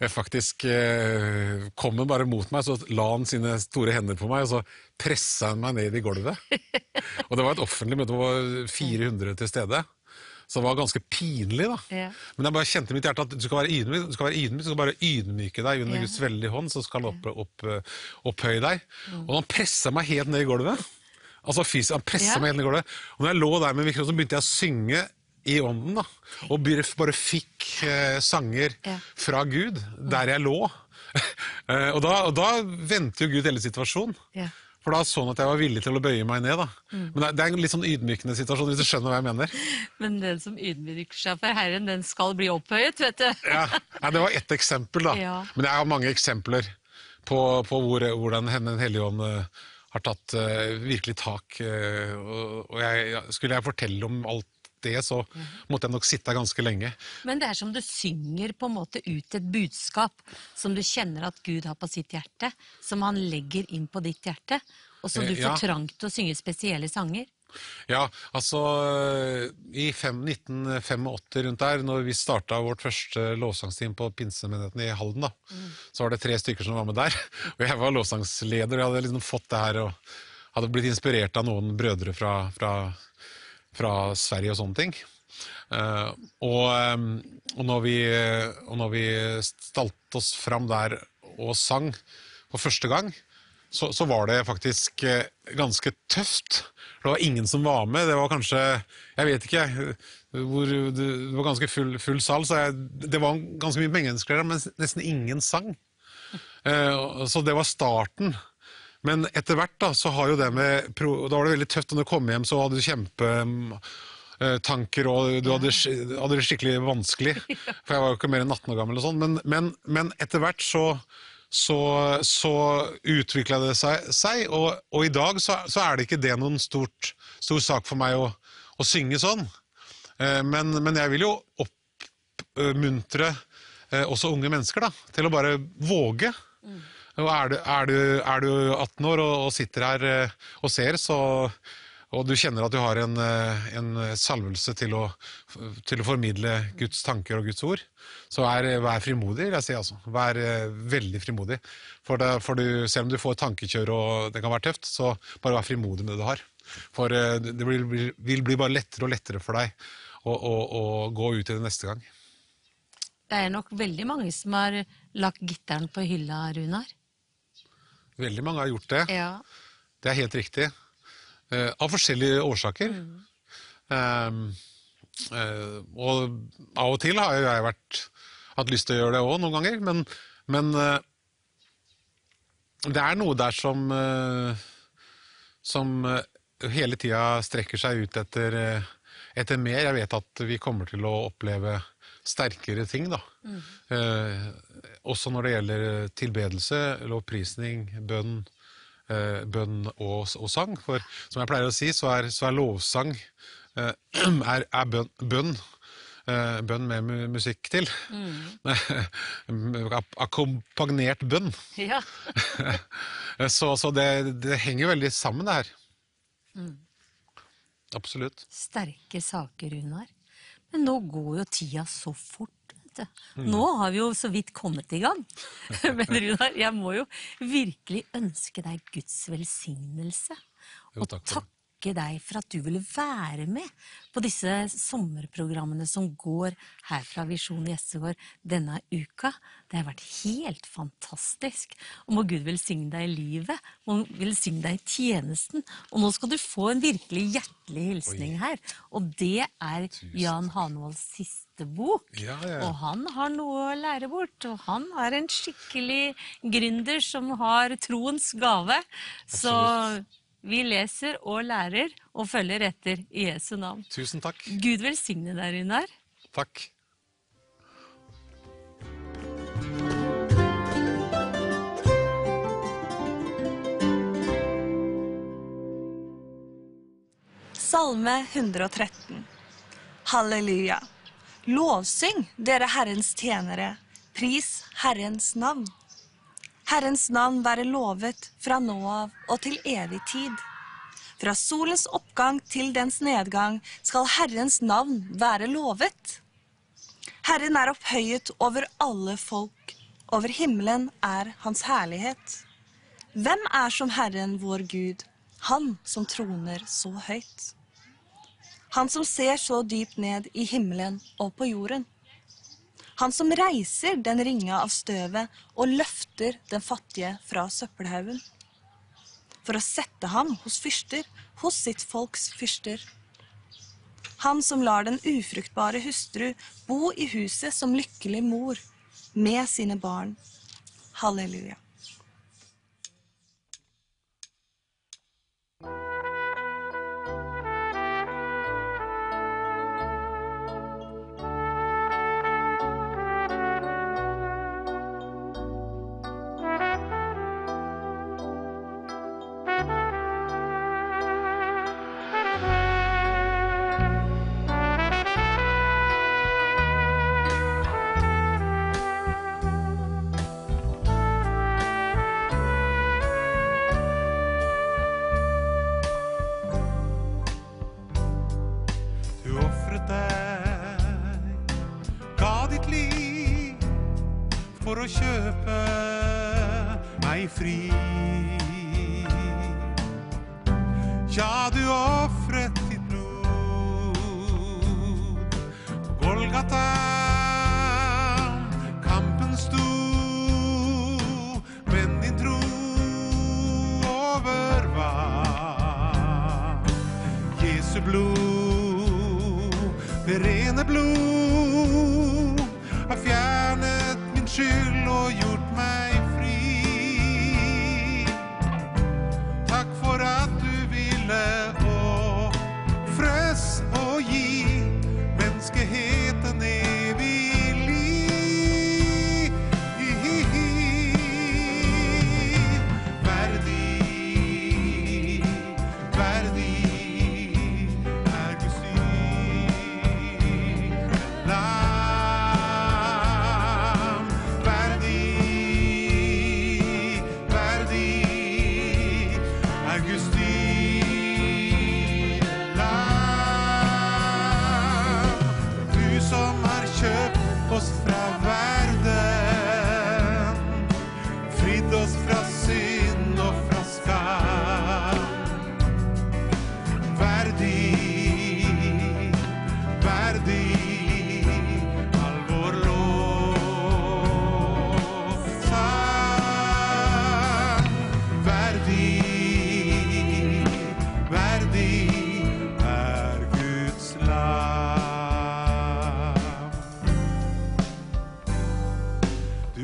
S5: jeg faktisk eh, kom han bare mot meg, så la han sine store hender på meg, og så pressa han meg ned i gulvet. Og det var et offentlig møte, det var 400 til stede. Så det var ganske pinlig, da.
S1: Ja.
S5: Men jeg bare kjente i mitt hjerte at du skal være ydmyk, du skal, være ydmyk, du skal bare ydmyke deg under
S1: Ja.
S5: Guds veldige hånd, så skal han opp, opp, opphøye deg. Og han pressa meg helt ned i gulvet. Altså Han pressa
S1: Ja.
S5: meg helt ned i gulvet. Og når jeg lå der med mikrofonen, så begynte jeg å synge i ånden. da. Og bare, fikk eh, sanger
S1: Ja.
S5: fra Gud der jeg lå. Eh, og, da, og da vendte jo Gud hele situasjonen.
S1: Ja.
S5: For da så han at jeg var villig til å bøye meg ned. da.
S1: Mm.
S5: Men det er, en litt sånn ydmykende situasjon, hvis du skjønner hva jeg mener.
S1: Men den som ydmyker seg for Herren, den skal bli opphøyet, vet du.
S5: Ja, ja, Det var ett eksempel, da.
S1: Ja.
S5: Men jeg har mange eksempler på, på hvor, hvordan Den hellige ånd eh, har tatt uh, virkelig tak. Uh, og jeg, skulle jeg fortelle om alt det, så måtte jeg nok sitte ganske lenge.
S1: Men det er som du synger på en måte ut et budskap som du kjenner at Gud har på sitt hjerte, som han legger inn på ditt hjerte, og
S5: Eh,
S1: du får
S5: ja.
S1: trang til å synge spesielle sanger.
S5: Ja, altså I 1985 rundt der, når vi starta vårt første lovsangsteam på pinsemenigheten i Halden, da, så var det tre stykker som var med der. Og jeg var lovsangsleder, og jeg hadde liksom fått det her og hadde blitt inspirert av noen brødre fra, fra, fra Sverige og sånne ting. Uh, og, og, når vi, og når vi stalte oss fram der og sang for første gang, så, så var det faktisk eh, ganske tøft. Det var ingen som var med. Det var kanskje Jeg vet ikke, hvor, det, var ganske full, full sal, så jeg, det var ganske mye mennesker men nesten ingen sang. Uh, så det var starten. Men etter hvert da, så har jo det med Da var det veldig tøft når du kom hjem, så hadde du kjempetanker, og du hadde, hadde det skikkelig vanskelig. For jeg var jo ikke mer enn 18 år gammel og sånn. Men, men, men etter hvert så, så, så utvikla det seg, seg og, og i dag så, så er det ikke det noen stort, stor sak for meg å, å synge sånn. Eh, Men, men jeg vil jo oppmuntre eh, også unge mennesker da, til å bare våge. Er, du, er, du, er du 18 år og, og sitter her eh, og ser, så, og du kjenner at du har en, eh, en salvelse til å, til å formidle Guds tanker og Guds ord, så er, vær frimodig, vil jeg si. Altså. Vær eh, veldig frimodig. For, det, for du, selv om du får tankekjør og det kan være tøft, så bare vær frimodig med det du har. For eh, det vil, vil bli bare lettere og lettere for deg å, å, å gå ut i det neste gang.
S1: Det er nok veldig mange som har lagt gitteren på hylla, Runar.
S5: Veldig mange har gjort det.
S1: Ja.
S5: Det er helt riktig. Uh, av forskjellige årsaker. Um, uh, og av og til har jeg vært, hatt lyst til å gjøre det òg, noen ganger. Men, men eh, det er noe der som som hele tida strekker seg ut etter, etter mer. Jeg vet at vi kommer til å oppleve sterkere ting, da. Eh, også når det gjelder tilbedelse, lovprisning, bønn, eh, bønn og, og sang. For som jeg pleier å si, så er, så er lovsang eh, er, er bønn, bønn eh, bønn med musikk til. Mm. Akkompagnert bønn.
S1: ja.
S5: Så, så det, det henger veldig sammen, det her. Absolutt.
S1: Sterke saker, Runar. Men nå går jo tida så fort. vet du.
S5: Mm.
S1: Nå har vi jo så vidt kommet i gang. Men Runar, jeg må jo virkelig ønske deg Guds velsignelse.
S5: Jo,
S1: og
S5: takk for det.
S1: Takke deg for at du ville være med på disse sommerprogrammene som går her fra Visjon Gjestegård denne uka. Det har vært helt fantastisk. Og må Gud velsigne deg i livet, må velsigne deg i tjenesten. Og nå skal du få en virkelig hjertelig hilsning her. Og det er Jan Hanevolds siste bok.
S5: Ja, ja.
S1: Og han har noe å lære bort. Og han er en skikkelig gründer som har troens gave. Så vi leser og lærer og følger etter i Jesu navn.
S5: Tusen takk.
S1: Gud velsigne deg, Runar.
S5: Takk.
S7: Salme 113. Halleluja. Lovsyng dere Herrens tjenere. Pris Herrens navn. Herrens navn være lovet fra nå av og til evig tid. Fra solens oppgang til dens nedgang skal Herrens navn være lovet. Herren er opphøyet over alle folk, over himmelen er hans herlighet. Hvem er som Herren vår Gud, han som troner så høyt? Han som ser så dypt ned i himmelen og på jorden. Han som reiser den ringa av støvet og løfter den fattige fra søppelhaugen. For å sette ham hos fyrster, hos sitt folks fyrster. Han som lar den ufruktbare hustru bo i huset som lykkelig mor med sine barn. Halleluja.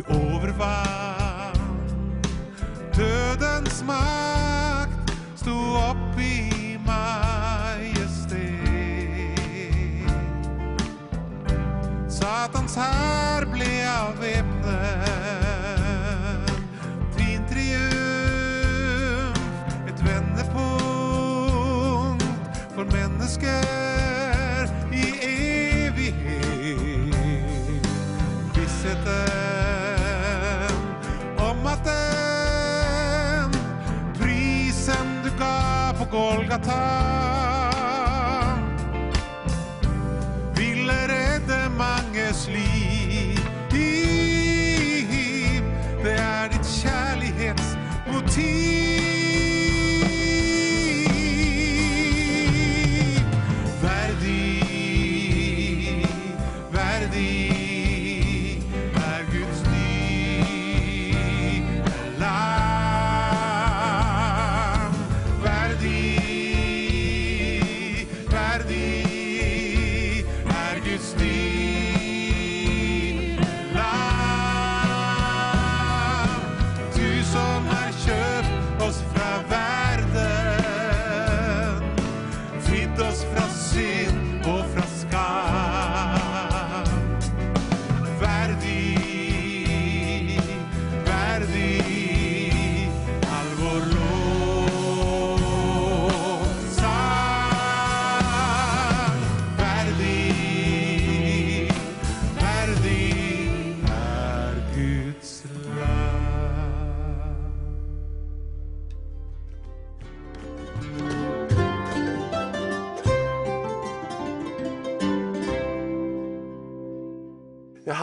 S5: Overvann dødens makt, sto opp i majestet. Satans hær ble avvæpnet. Golgata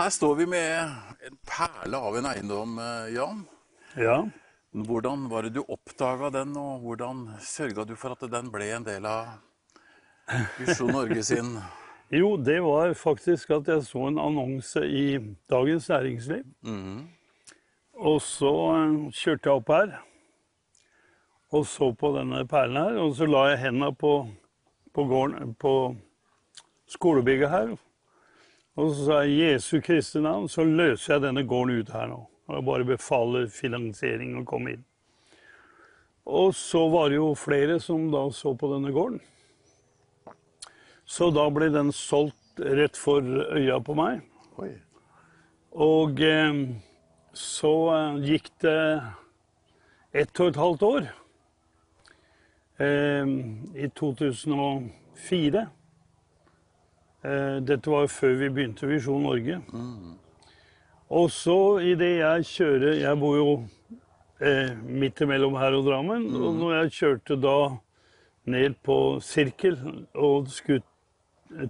S8: her står vi med en perle av en eiendom, eh, Jan.
S9: Ja.
S8: Hvordan var det du oppdaga den, og hvordan sørga du for at den ble en del av Visjon Norge sin
S9: Jo, det var faktisk at jeg så en annonse i Dagens Næringsliv. Og så eh, kjørte jeg opp her og så på denne perlen her. Og så la jeg henda på, på, gården, på skolebygget her. Og så sa jeg Jesu Kristi navn, så løser jeg denne gården ut her nå. Og jeg bare befaler finansiering å komme inn. Og så var det jo flere som da så på denne gården. Så da ble den solgt rett for øya på meg.
S8: Oi.
S9: Og eh, så eh, gikk det ett og et halvt år. Eh, I 2004. Eh, dette var jo før vi begynte Visjon Norge. Og så idet jeg kjører Jeg bor jo eh, midt imellom her og Drammen. Og når jeg kjørte da ned på Sirkel og skulle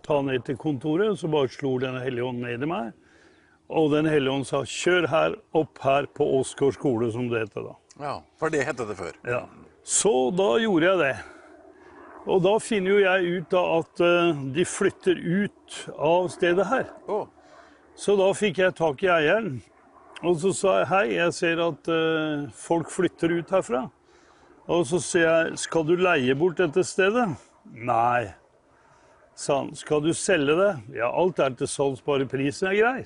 S9: ta ned til kontoret, så bare slo Den hellige ånd ned i meg. Og Den hellige ånd sa 'kjør her, opp her på Åsgård skole', som det heter da.
S8: Ja, for det het det før.
S9: Ja. Så da gjorde jeg det. Og da finner jo jeg ut da at eh, de flytter ut av stedet her.
S8: Oh.
S9: Så da fikk jeg tak i eieren. Og så sa jeg hei, jeg ser at eh, folk flytter ut herfra. Og så sier jeg skal du leie bort dette stedet? Nei, sa han. Skal du selge det? Ja, alt er til salgs, bare prisen er grei.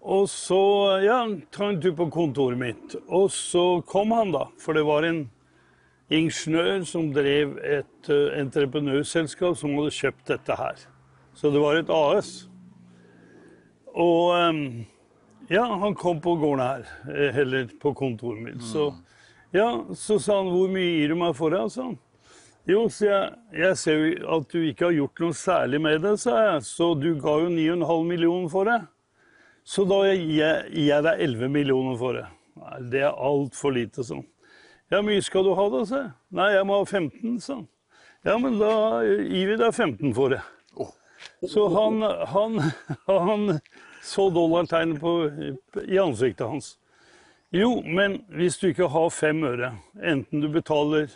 S9: Og så ja, ta en tur på kontoret mitt. Og så kom han, da. For det var en ingeniør som drev et uh, entreprenørselskap som hadde kjøpt dette her. Så det var et AS. Og um, ja, han kom på gården her, eh, eller på kontoret mitt. Så, ja, så sa han 'hvor mye gir du meg for det'? sa han. Jo, så jeg, jeg ser jo at du ikke har gjort noe særlig med det, sa jeg. Så du ga jo 9,5 millioner for det. Så da gir jeg, jeg deg 11 millioner for det. Nei, det er altfor lite, sånn. Ja, mye skal du ha da, sa jeg. Nei, jeg må ha 15, sa han. Ja, men da gir vi deg 15 for det. Så han, han, han så dollartegnet i ansiktet hans. Jo, men hvis du ikke har fem øre, enten du betaler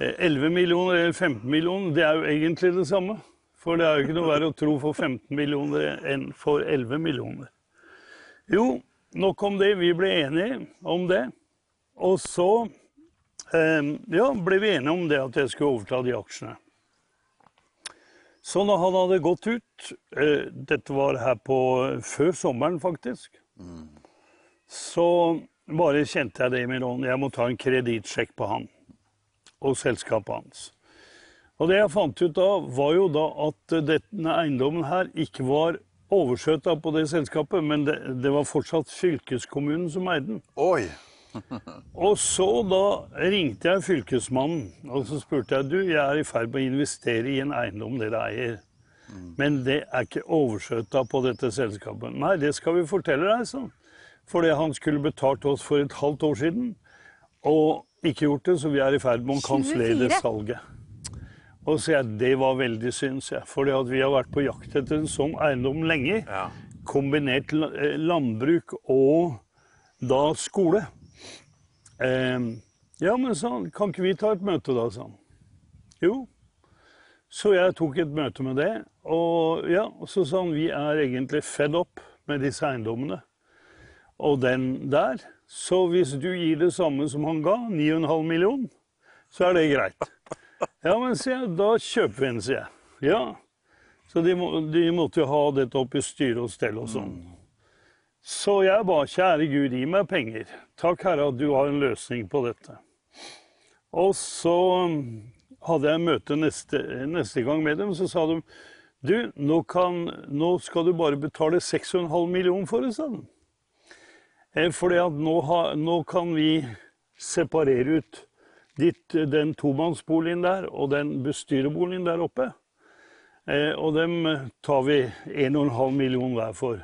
S9: eh, 11 millioner eller 15 millioner, det er jo egentlig det samme. For det er jo ikke noe verre å tro for 15 millioner enn for 11 millioner. Jo, nok om det. Vi ble enige om det. Og så eh, ja, ble vi enige om det at jeg skulle overta de aksjene. Så når han hadde gått ut, eh, dette var her på før sommeren faktisk, så bare kjente jeg det i min ånd. Jeg må ta en kredittsjekk på han og selskapet hans. Og det jeg fant ut da, var jo da at denne eiendommen her ikke var overskjøta på det selskapet, men det, det var fortsatt fylkeskommunen som eide den.
S8: Oi.
S9: Og så da ringte jeg fylkesmannen og så spurte jeg, du, jeg er i ferd med å investere i en eiendom dere eier. Men det er ikke overskjøta på dette selskapet. Nei, det skal vi fortelle deg, sånn. Fordi han skulle betalt oss for et halvt år siden, og ikke gjort det, så vi er i ferd med å kansellere salget. Og så sier jeg, det var veldig synd, sier jeg. Fordi vi har vært på jakt etter en sånn eiendom lenge.
S8: Ja.
S9: Kombinert eh, landbruk og da skole. Eh, ja, men sa han, kan ikke vi ta et møte da, sa han. Jo. Så jeg tok et møte med det, og ja, så sa han vi er egentlig fed up med disse eiendommene. Og den der. Så hvis du gir det samme som han ga, 9,5 million, så er det greit. Ja, men sier jeg, da kjøper vi den, sier jeg. Ja. Så de, må, de måtte jo ha dette opp i styre og stell og sånn. Så jeg ba, kjære Gud, gi meg penger. Takk, Herre, at du har en løsning på dette. Og så um, hadde jeg møte neste, neste gang med dem, så sa de du, nå, kan, nå skal du bare betale 6,5 millioner for det, sa de. Eh, Fordi at nå, nå kan vi separere ut ditt, den tomannsboligen der og den bestyrerboligen der oppe. Eh, og dem eh, tar vi 1,5 millioner hver for.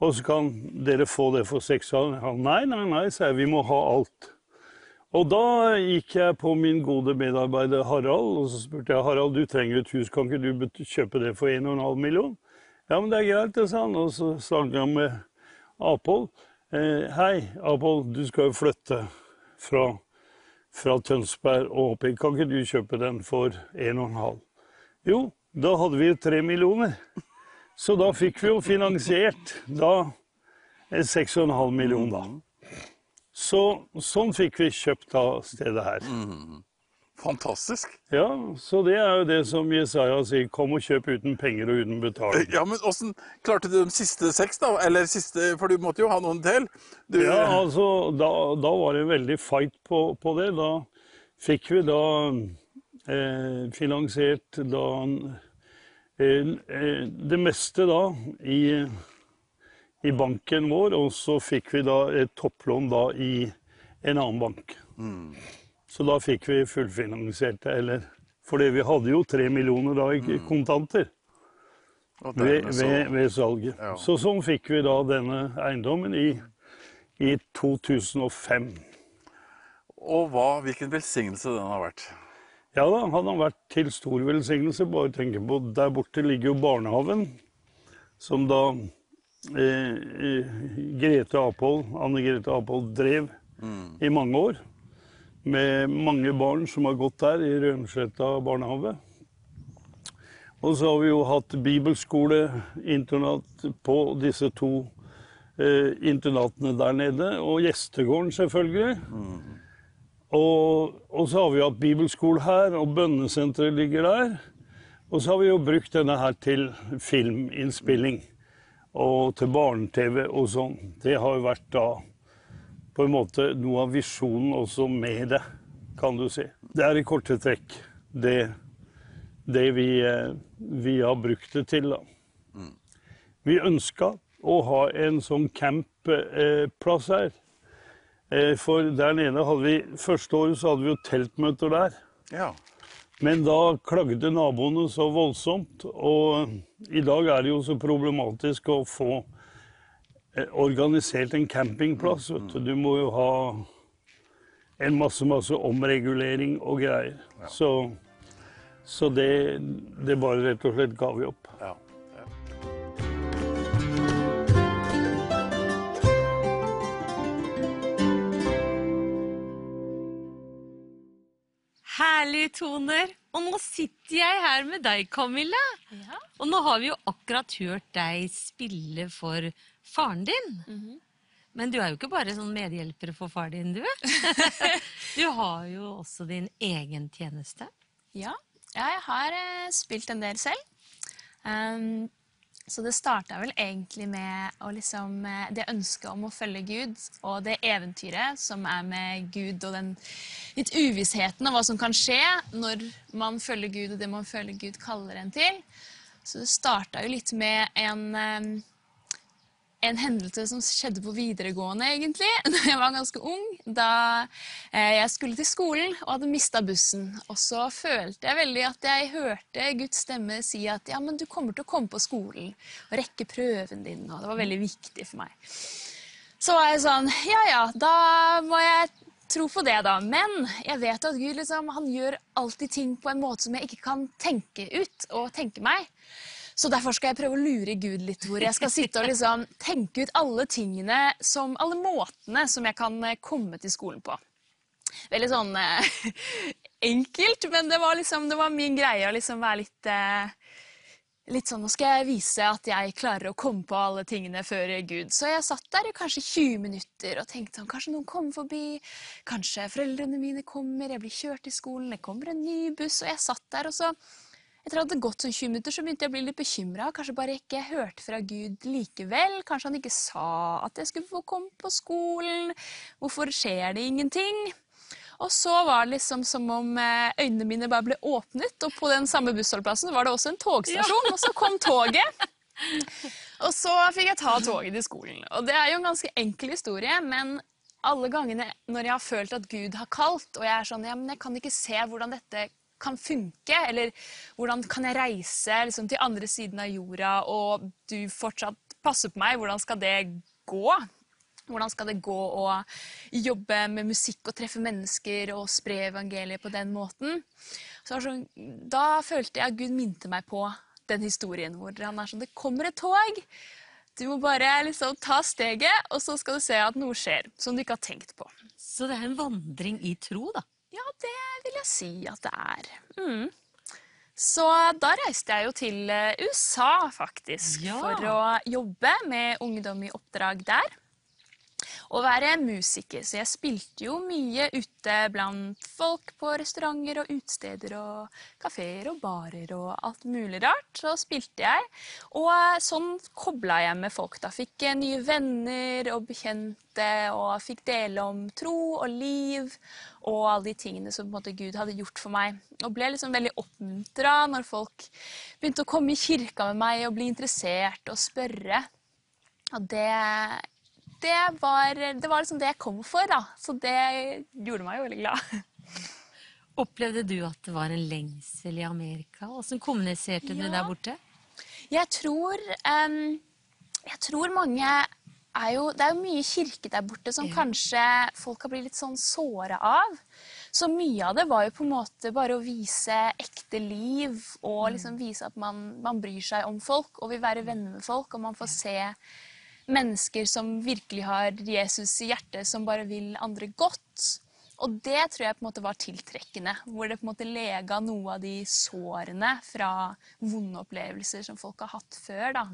S9: Og så kan dere få det for 6,5. Nei, nei, nei, sa jeg. Vi må ha alt. Og da gikk jeg på min gode medarbeider Harald, og så spurte jeg Harald, du trenger et hus, kan ikke du kjøpe det for 1,5 million? Ja, men det er greit, sa han. Og så snakket han med Apol. Eh, hei, Apol, du skal jo flytte fra, fra Tønsberg og opp hit. Kan ikke du kjøpe den for en og en halv? Jo, da hadde vi tre millioner. Så da fikk vi jo finansiert da eh, seks og en halv million, da. Så sånn fikk vi kjøpt da stedet her.
S8: Fantastisk.
S9: Ja, så det er jo det som Jesaja sier, kom og kjøp uten penger og uten betaling.
S8: Ja, men åssen klarte du de siste seks, da? Eller siste For du måtte jo ha noen til? Du,
S9: Ja, altså, da, da var det en veldig fight på, på det. Da fikk vi da eh, finansiert da det meste da i, i banken vår, og så fikk vi da et topplån da i en annen bank. Så da fikk vi fullfinansiert det, eller Fordi vi hadde jo tre millioner da i kontanter ved, ved, ved salget.
S8: Ja.
S9: Så sånn fikk vi da denne eiendommen i, i 2005.
S8: Og hva, hvilken velsignelse den har vært.
S9: Ja da, han har vært til stor velsignelse. Bare tenke på, der borte ligger jo barnehagen, som da eh, eh, Grete Apold, Anne Grete Apold drev i mange år. Med mange barn som har gått der i Rønsletta barnehage. Og så har vi jo hatt bibelskole, internat på disse to eh, internatene der nede. Og gjestegården, selvfølgelig. Og, og så har vi hatt bibelskole her, og bønnesenteret ligger der. Og så har vi jo brukt denne her til filminnspilling og til barne-TV og sånn. Det har jo vært da på en måte noe av visjonen også med det, kan du si. Det er i korte trekk det, det vi, eh, vi har brukt det til, da. Vi ønska å ha en sånn campplass her. Eh, For der nede hadde vi Første året så hadde vi jo teltmøter der.
S8: Ja.
S9: Men da klagde naboene så voldsomt, og i dag er det jo så problematisk å få eh, organisert en campingplass. Vet du. du må jo ha en masse, masse omregulering og greier. Så, så det, det bare rett og slett ga vi opp.
S1: Herlige toner. Og nå sitter jeg her med deg, Camilla. Og nå har vi jo akkurat hørt deg spille for faren din. Men du er jo ikke bare sånn medhjelper for far din, du. du har jo også din egen tjeneste.
S10: Ja, ja jeg har eh, spilt en del selv. Ehm, så det starta vel egentlig med liksom, eh, det ønsket om å følge Gud, og det eventyret som er med Gud, og den litt uvissheten av hva som kan skje når man følger Gud, og det man føler Gud kaller en til. Så det starta jo litt med en ehm, en hendelse som skjedde på videregående, egentlig, da jeg var ganske ung. Da eh, jeg skulle til skolen og hadde mista bussen. Og så følte jeg veldig at jeg hørte Guds stemme si at ja, men du kommer til å komme på skolen og rekke prøven din. Og det var veldig viktig for meg. Så var jeg sånn Ja ja, da må jeg tro på det, da. Men jeg vet at Gud liksom, han gjør alltid ting på en måte som jeg ikke kan tenke ut og tenke meg. Så derfor skal jeg prøve å lure Gud litt, hvor jeg skal sitte og liksom tenke ut alle tingene, som, alle måtene som jeg kan eh, komme til skolen på. Veldig sånn eh, enkelt, men det var liksom, det var min greie å liksom være litt eh, Litt sånn, Nå skal jeg vise at jeg klarer å komme på alle tingene før Gud. Så jeg satt der i kanskje 20 minutter og tenkte sånn, kanskje noen kommer forbi. Kanskje foreldrene mine kommer, jeg blir kjørt til skolen, det kommer en ny buss. Og jeg satt der, og så etter at det hadde gått sånn 20 minutter, så begynte jeg å bli litt bekymra. Kanskje bare ikke hørte fra Gud likevel. Kanskje han ikke sa at jeg skulle få komme på skolen. Hvorfor skjer det ingenting? Og så var det liksom som om eh, øynene mine bare ble åpnet, og på den samme bussholdeplassen var det også en togstasjon, og så kom toget. Og så fikk jeg ta toget til skolen. Og det er jo en ganske enkel historie, men alle gangene når jeg har følt at Gud har kalt, og jeg er sånn, ja, men jeg kan ikke se hvordan dette kan funke, eller hvordan kan jeg reise liksom, til andre siden av jorda, og du fortsatt passer på meg, hvordan skal det gå? Hvordan skal det gå å jobbe med musikk og treffe mennesker og spre evangeliet på den måten? Så sånn, da følte jeg at Gud minte meg på den historien hvor han er sånn Det kommer et tog! Du må bare liksom ta steget, og så skal du se at noe skjer som du ikke har tenkt på.
S1: Så det er en vandring i tro, da.
S10: Ja, det vil jeg si at det er. Mm. Så da reiste jeg jo til eh, USA, faktisk,
S1: Ja.
S10: for å jobbe med ungdom i oppdrag der. Og være musiker. Så jeg spilte jo mye ute blant folk på restauranter og utesteder og kafeer og barer og alt mulig rart. Så spilte jeg. Og eh, sånn kobla jeg med folk. da. Fikk jeg nye venner og bekjente og fikk dele om tro og liv og alle de tingene som Gud hadde gjort for meg. Og ble liksom veldig oppmuntra når folk begynte å komme i kirka med meg og bli interessert og spørre. Og det, det, var, det var liksom det jeg kom for, da. Så det gjorde meg jo veldig glad.
S1: Opplevde du at det var en lengsel i Amerika? Åssen kommuniserte du
S10: Ja.
S1: der borte?
S10: Jeg tror, um, jeg tror mange er jo Det er jo mye kirke der borte som kanskje folk har blitt litt sånn såra av. Så mye av det var jo på en måte bare å vise ekte liv og liksom vise at man, man bryr seg om folk og vil være venner med folk, og man får se mennesker som virkelig har Jesus i hjertet, som bare vil andre godt. Og det tror jeg på en måte var tiltrekkende, hvor det på en måte lega noe av de sårene fra vonde opplevelser som folk har hatt før. da.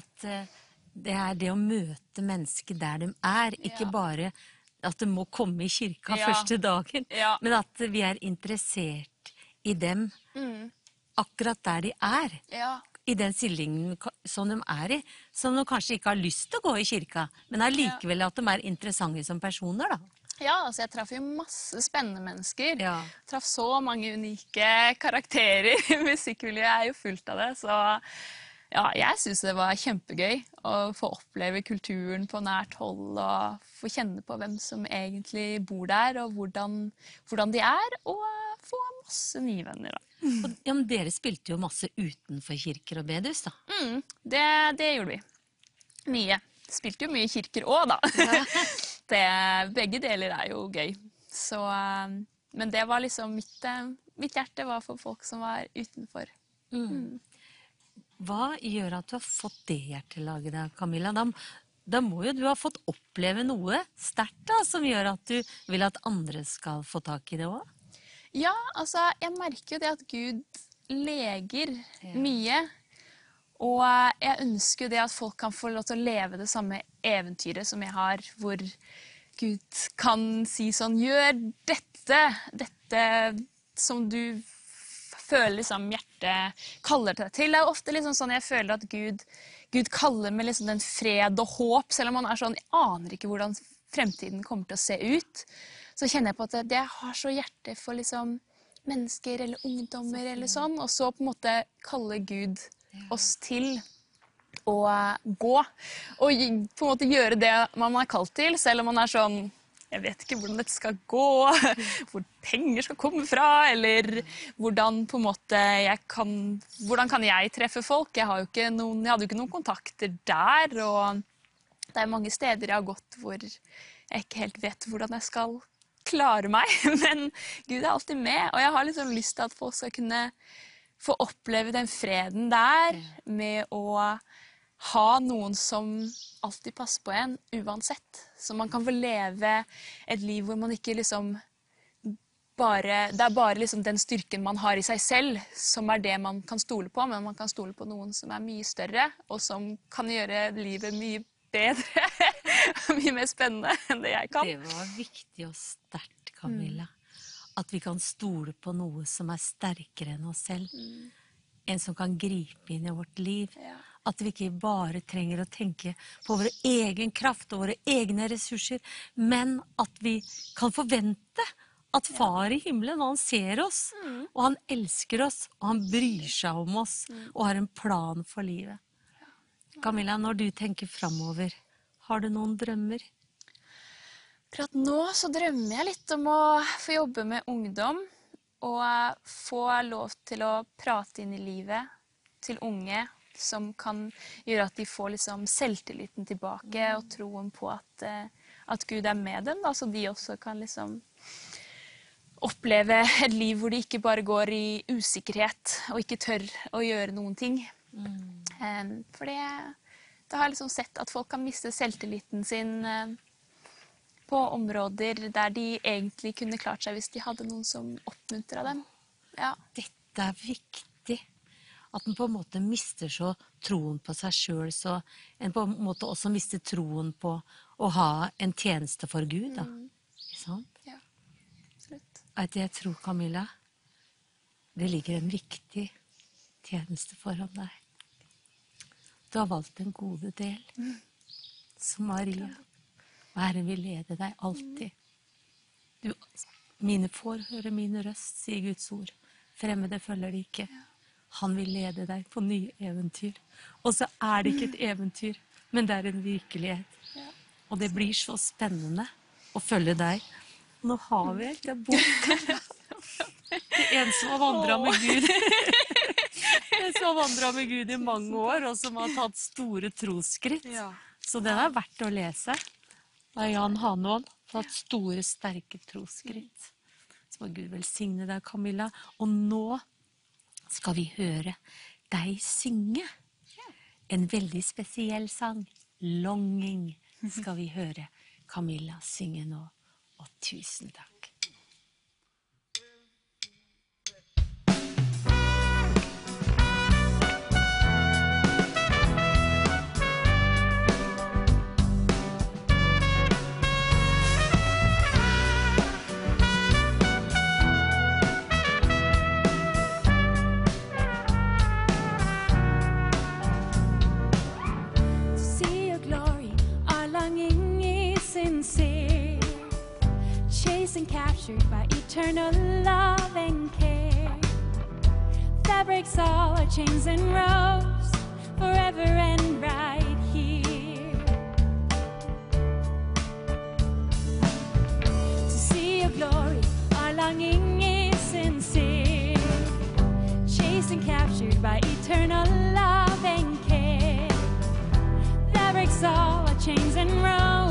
S1: At eh, det er det å møte mennesker der de er, ikke
S10: Ja.
S1: bare at de må komme i kirka
S10: Ja.
S1: første dagen,
S10: Ja.
S1: men at vi er interessert i dem akkurat der de er.
S10: Ja.
S1: I den stillingen som de er i, som de kanskje ikke har lyst til å gå i kirka, men allikevel at de er interessante som personer, da.
S10: Ja, altså jeg traff jo masse spennende mennesker.
S1: Ja.
S10: Traff så mange unike karakterer. Musikkmiljøet er jo fullt av det. Så ja, jeg syns det var kjempegøy å få oppleve kulturen på nært hold og få kjenne på hvem som egentlig bor der, og hvordan, hvordan de er, og få masse nye venner. Da.
S1: Og, ja, men dere spilte jo masse utenfor kirker og bedehus, da.
S10: Mm, det, det gjorde vi. Mye. Spilte jo mye i kirker òg, da. det, begge deler er jo gøy. Så, eh, men det var liksom mitt, eh, mitt hjerte var for folk som var utenfor.
S1: Hva gjør at du har fått det hjertelaget da, Camilla? Da, da må jo du ha fått oppleve noe sterkt da, som gjør at du vil at andre skal få tak i det òg?
S10: Ja, altså, jeg merker jo det at Gud leger mye. Og jeg ønsker jo det at folk kan få lov til å leve det samme eventyret som jeg har, hvor Gud kan si sånn Gjør dette, dette som du føler liksom hjertet kaller deg til. Det er ofte liksom sånn jeg føler at Gud, Gud kaller med liksom den fred og håp, selv om man er sånn Jeg aner ikke hvordan fremtiden kommer til å se ut. Så kjenner jeg på at jeg har så hjerte for liksom mennesker eller ungdommer eller sånn, og så på en måte kaller Gud oss til å gå. Og på en måte gjøre det man er kalt til, selv om man er sånn jeg vet ikke hvordan dette skal gå, hvor penger skal komme fra, eller hvordan måte jeg kan Hvordan kan jeg treffe folk? Jeg, noen, jeg hadde jo ikke noen kontakter der, og det er mange steder jeg har gått hvor jeg ikke helt vet hvordan jeg skal klare meg, men Gud er alltid med, og jeg har liksom lyst til at folk skal kunne få oppleve den freden der med å ha noen som alltid passer på en, uansett. Så man kan få leve et liv hvor man ikke liksom bare Det er bare liksom den styrken man har i seg selv, som er det man kan stole på, men man kan stole på noen som er mye større, og som kan gjøre livet mye bedre. mye mer spennende enn det jeg kan.
S1: Det var viktig og sterkt, Camilla. At vi kan stole på noe som er sterkere enn oss selv. En som kan gripe inn i vårt liv.
S10: Ja.
S1: At vi ikke bare trenger å tenke på vår egen kraft og våre egne ressurser, men at vi kan forvente at Far i himmelen, han ser oss, og han elsker oss, og han bryr seg om oss, og har en plan for livet. Camilla, når du tenker framover, har du noen drømmer?
S10: Akkurat nå så drømmer jeg litt om å få jobbe med ungdom. Og få lov til å prate inn i livet til unge som kan gjøre at de får liksom selvtilliten tilbake og troen på at, eh, at Gud er med dem. Da, så de også kan liksom oppleve et liv hvor de ikke bare går i usikkerhet og ikke tør å gjøre noen ting. Mm. For det, det har jeg liksom sett at folk kan miste selvtilliten sin eh, på områder der de egentlig kunne klart seg hvis de hadde noen som oppmuntra dem. Ja.
S1: Dette er viktig. At en på en måte mister så troen på seg sjøl, så en på en måte også mister troen på å ha en tjeneste for Gud, da. Ikke sant?
S10: ja. Absolutt.
S1: At jeg tror, Camilla, det ligger en viktig tjeneste foran deg. Du har valgt en gode del, som Maria. Og Herren vil lede deg alltid. Du, mine får høre min røst, sier Guds ord. Fremmede følger de ikke. Han vil lede deg på nye eventyr. Og så er det ikke et eventyr, men det er en virkelighet. Og det blir så spennende å følge deg. Nå har vi helt en bok. Det er en som har vandra med Gud. En som har vandra med Gud i mange år, og som har tatt store trosskritt. Så den er verdt å lese. Det er Jan Hanvold. Tatt store, sterke trosskritt. Så må Gud velsigne deg, Camilla. Og nå skal vi høre deg synge en veldig spesiell sang. 'Longing' skal vi høre Camilla synge nå. Og tusen takk.
S11: Chased and captured by eternal love and care. That breaks all our chains and ropes, forever and right here. To see your glory, our longing is sincere. Chased and captured by eternal love and care that breaks all our chains and ropes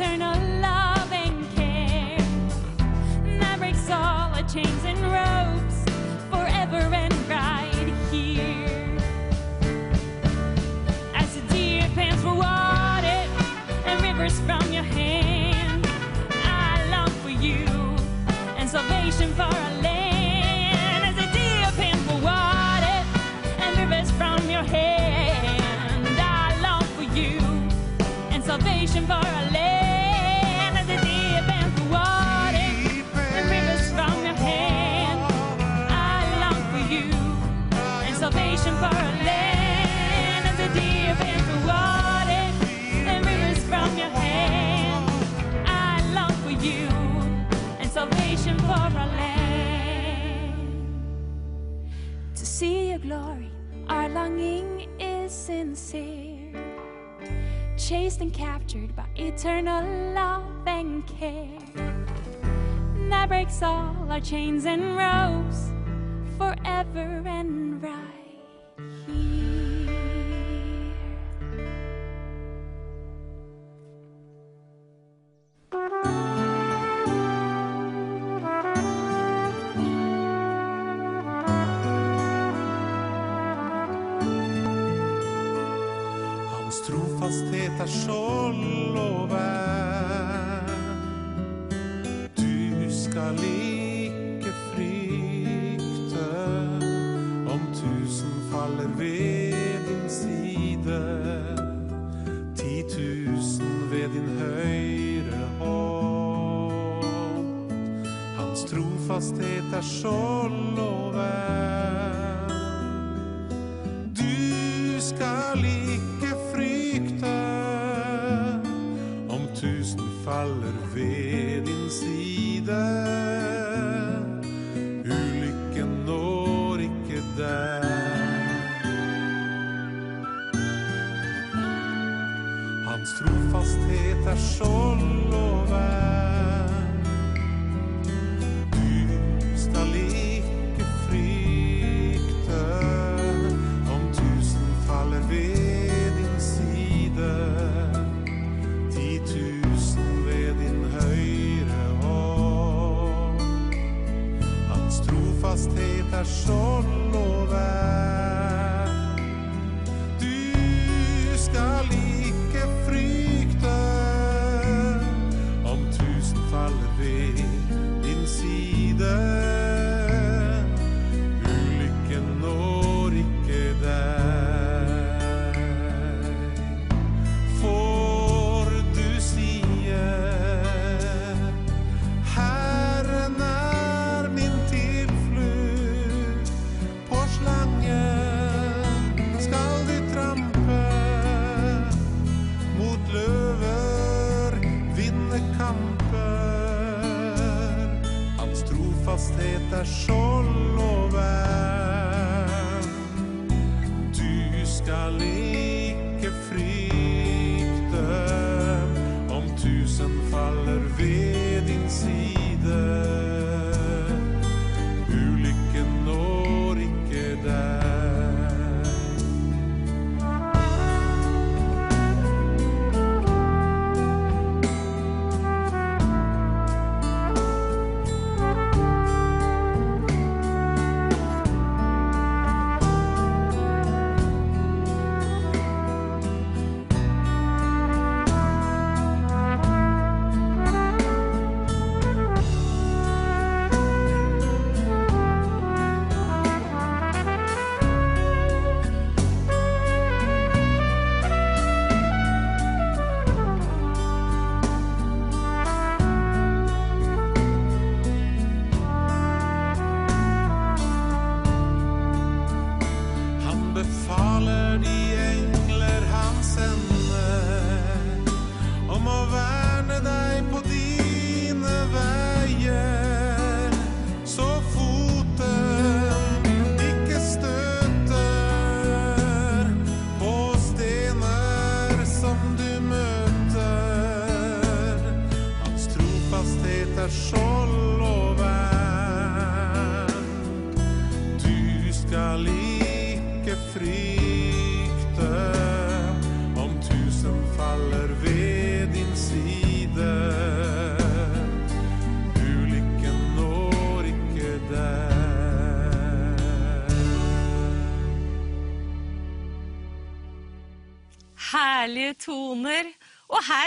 S11: by Chased and captured by eternal love and care. That breaks all our chains and ropes forever and right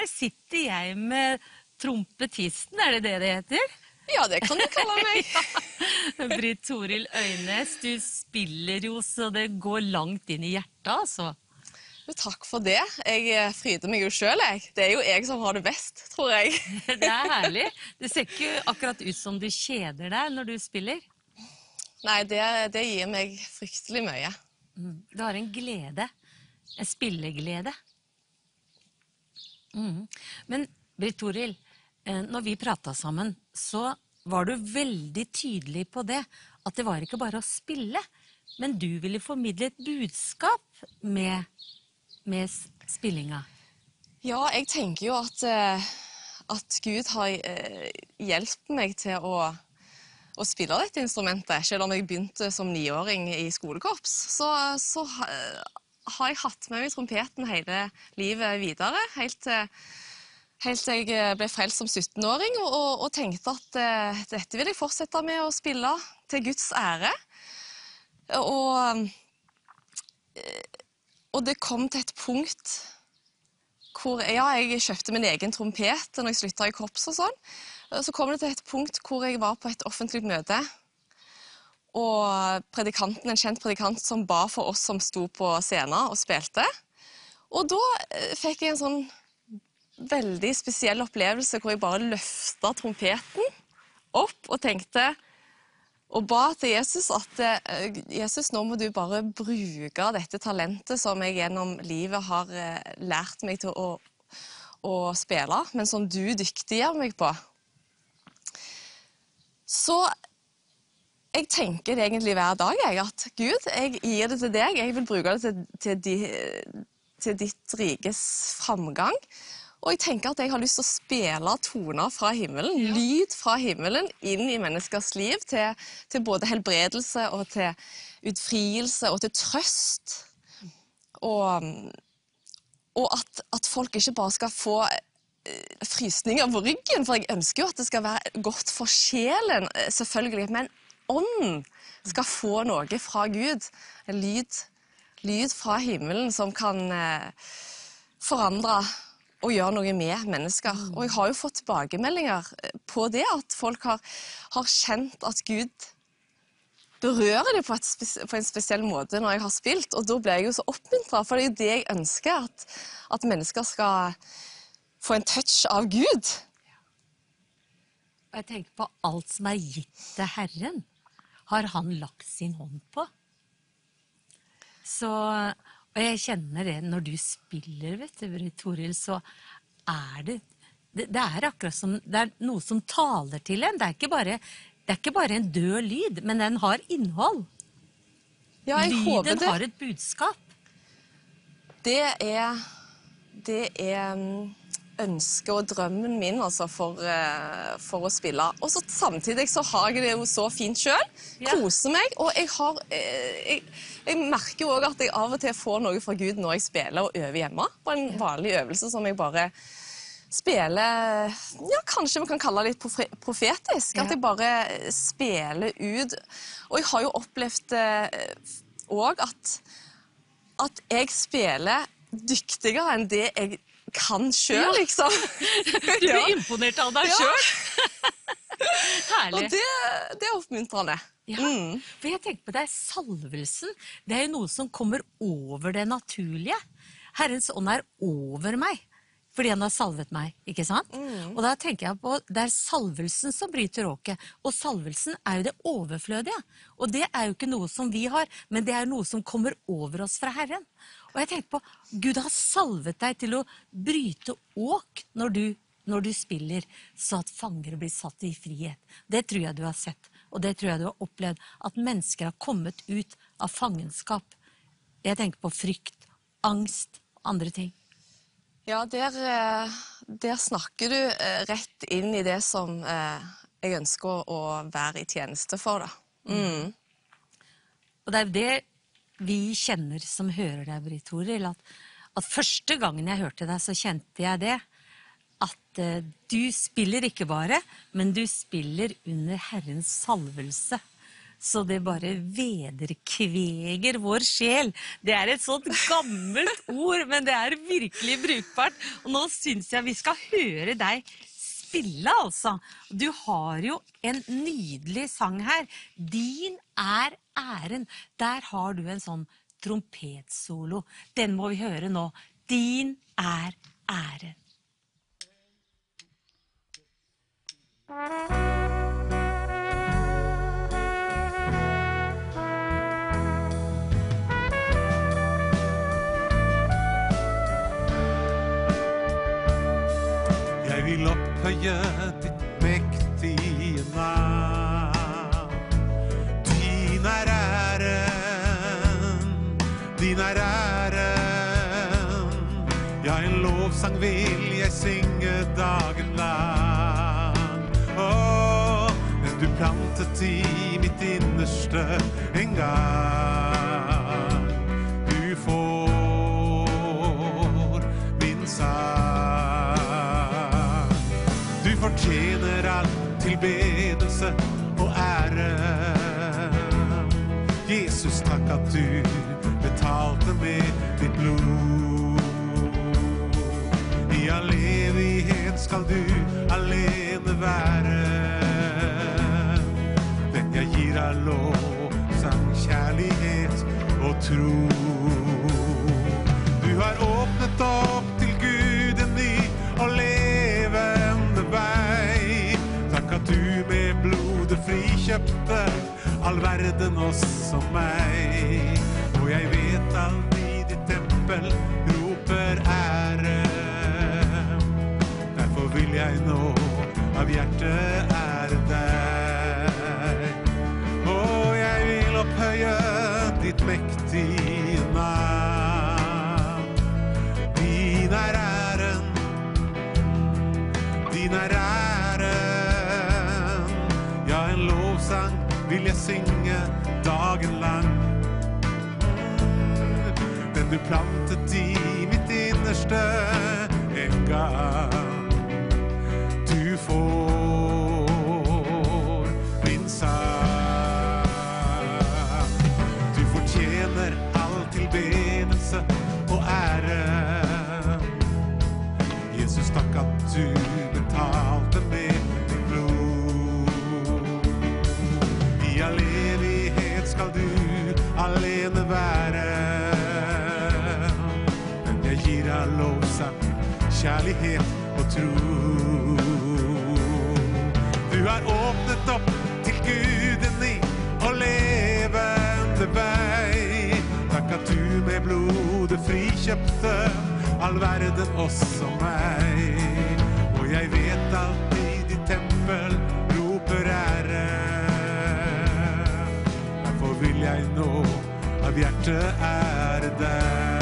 S1: her sitter jeg med trompetisten, er det det det heter?
S12: Ja, det kan du kalle meg.
S1: Britt Toril Øynes, du spiller jo så det går langt inn i hjertet, altså.
S12: Jo, takk for det. Jeg eh, fryder meg jo sjøl, jeg. Det er jo jeg som har det best, tror jeg.
S1: Det er herlig. Det ser ikke akkurat ut som du kjeder deg når du spiller.
S12: Nei, det, det gir meg fryktelig mye.
S1: Du har en glede. En spilleglede. Mm. Men Britt Toril, eh, når vi prata sammen, så var du veldig tydelig på det. At det var ikke bare å spille, men du ville formidle et budskap med, med spillinga.
S12: Ja, jeg tenker jo at, eh, at Gud har eh, hjulpet meg til å, å spille dette instrumentet. Selv om jeg begynte som niåring i skolekorps, så, så har jeg hatt med meg trompeten hele livet videre. Helt til, helt til jeg ble frelst som 17-åring og, og, og tenkte at uh, dette vil jeg fortsette med å spille til Guds ære. Og, eh, og det kom til et punkt hvor ja, jeg kjøpte min egen trompet når jeg slutta i korps og sånn. Så kom det til et punkt hvor jeg var på et offentlig møte. Og predikanten, en kjent predikant som ba for oss som sto på scenen og spilte. Og da eh, fikk jeg en sånn veldig spesiell opplevelse hvor jeg bare løfta trompeten opp og tenkte og ba til Jesus at eh, Jesus, nå må du bare bruke dette talentet som jeg gjennom livet har eh, lært meg til å, å spille, men som du dyktiggjør meg på. Så jeg tenker det egentlig hver dag, jeg, at Gud, jeg gir det til deg, jeg vil bruke det til, til, di, til ditt rikes framgang. Og jeg tenker at jeg har lyst til å spille toner fra himmelen, lyd fra himmelen, inn i menneskers liv, til, til både helbredelse og til utfrielse og til trøst. Og, og at, at folk ikke bare skal få eh, frysninger på ryggen, for jeg ønsker jo at det skal være godt for sjelen, eh, selvfølgelig, men ånden skal få noe fra Gud. En lyd, lyd fra himmelen som kan eh, forandre og gjøre noe med mennesker. Og jeg har jo fått tilbakemeldinger eh, på det, at folk har, har kjent at Gud berører dem på, på en spesiell måte når jeg har spilt, og da blir jeg jo så oppmuntra, for det er jo det jeg ønsker, at, at mennesker skal få en touch av Gud.
S1: Og jeg tenker på alt som er gitt til Herren, har han lagt sin hånd på. Så, og jeg kjenner det når du spiller, vet du, Toril, så er det, det Det er akkurat som det er noe som taler til en. Det er ikke bare, det er ikke bare en død lyd, men den har innhold.
S12: Ja,
S1: Lyden har et budskap.
S12: Det er, det er ønsket og drømmen min altså, for, eh, for å spille. Og så samtidig så har jeg det jo så fint sjøl. Koser meg. Og jeg, har, eh, jeg, jeg merker jo òg at jeg av og til får noe fra Gud når jeg spiller og øver hjemme. På en vanlig øvelse som jeg bare spiller Ja, kanskje vi kan kalle det litt profetisk. At jeg bare spiller ut. Og jeg har jo opplevd òg at at jeg spiller dyktigere enn det jeg kan sjøl,
S1: Ja.
S12: liksom.
S1: Du er imponert av deg sjøl. Herlig.
S12: Og det, det er oppmuntrende.
S1: Ja, for jeg tenker på er salvelsen. Det er jo noe som kommer over det naturlige. Herrens ånd er over meg, fordi han har salvet meg. ikke sant? Og da tenker jeg på, Det er salvelsen som bryter åket, og salvelsen er jo det overflødige. Og det er jo ikke noe som vi har, men det er noe som kommer over oss fra Herren. Og jeg tenker på, Gud har salvet deg til å bryte åk når du, når du spiller, så at fanger blir satt i frihet. Det tror jeg du har sett, og det tror jeg du har opplevd. At mennesker har kommet ut av fangenskap. Jeg tenker på frykt, angst andre ting.
S12: Ja, der, eh, der snakker du eh, rett inn i det som eh, jeg ønsker å være i tjeneste for, da. Mm.
S1: Og det er det vi kjenner som hører deg, Britt Toril, at, at første gangen jeg hørte deg, så kjente jeg det. At uh, du spiller ikke bare, men du spiller under Herrens salvelse. Så det bare vederkveger vår sjel. Det er et sånt gammelt ord, men det er virkelig brukbart. Og nå syns jeg vi skal høre deg spille, altså. Du har jo en nydelig sang her. Din er æren. Der har du en sånn trompetsolo. Den må vi høre nå. Din er æren.
S4: Jeg vil opphøye
S5: plantet i mitt innerste en gang. Du får min sang. Du fortjener all tilbedelse og ære. Jesus, takk at du betalte med ditt blod. I all evighet skal du alene være. Tro. Du har åpnet opp til Gud en ny og levende vei. Takk at du med blodet frikjøpte all verden også meg. Og jeg vet alt i ditt tempel roper ære. Derfor vil jeg nå av hjertet vil jeg synge dagen lang. Den du plantet i mitt innerste en gang. Kjærlighet og tro. Du har åpnet opp til Gud en og levende vei. Takk at du med blodet frikjøpte all verden, også meg. Og jeg vet at i ditt tempel roper ære. Derfor vil jeg nå av hjertet ære deg.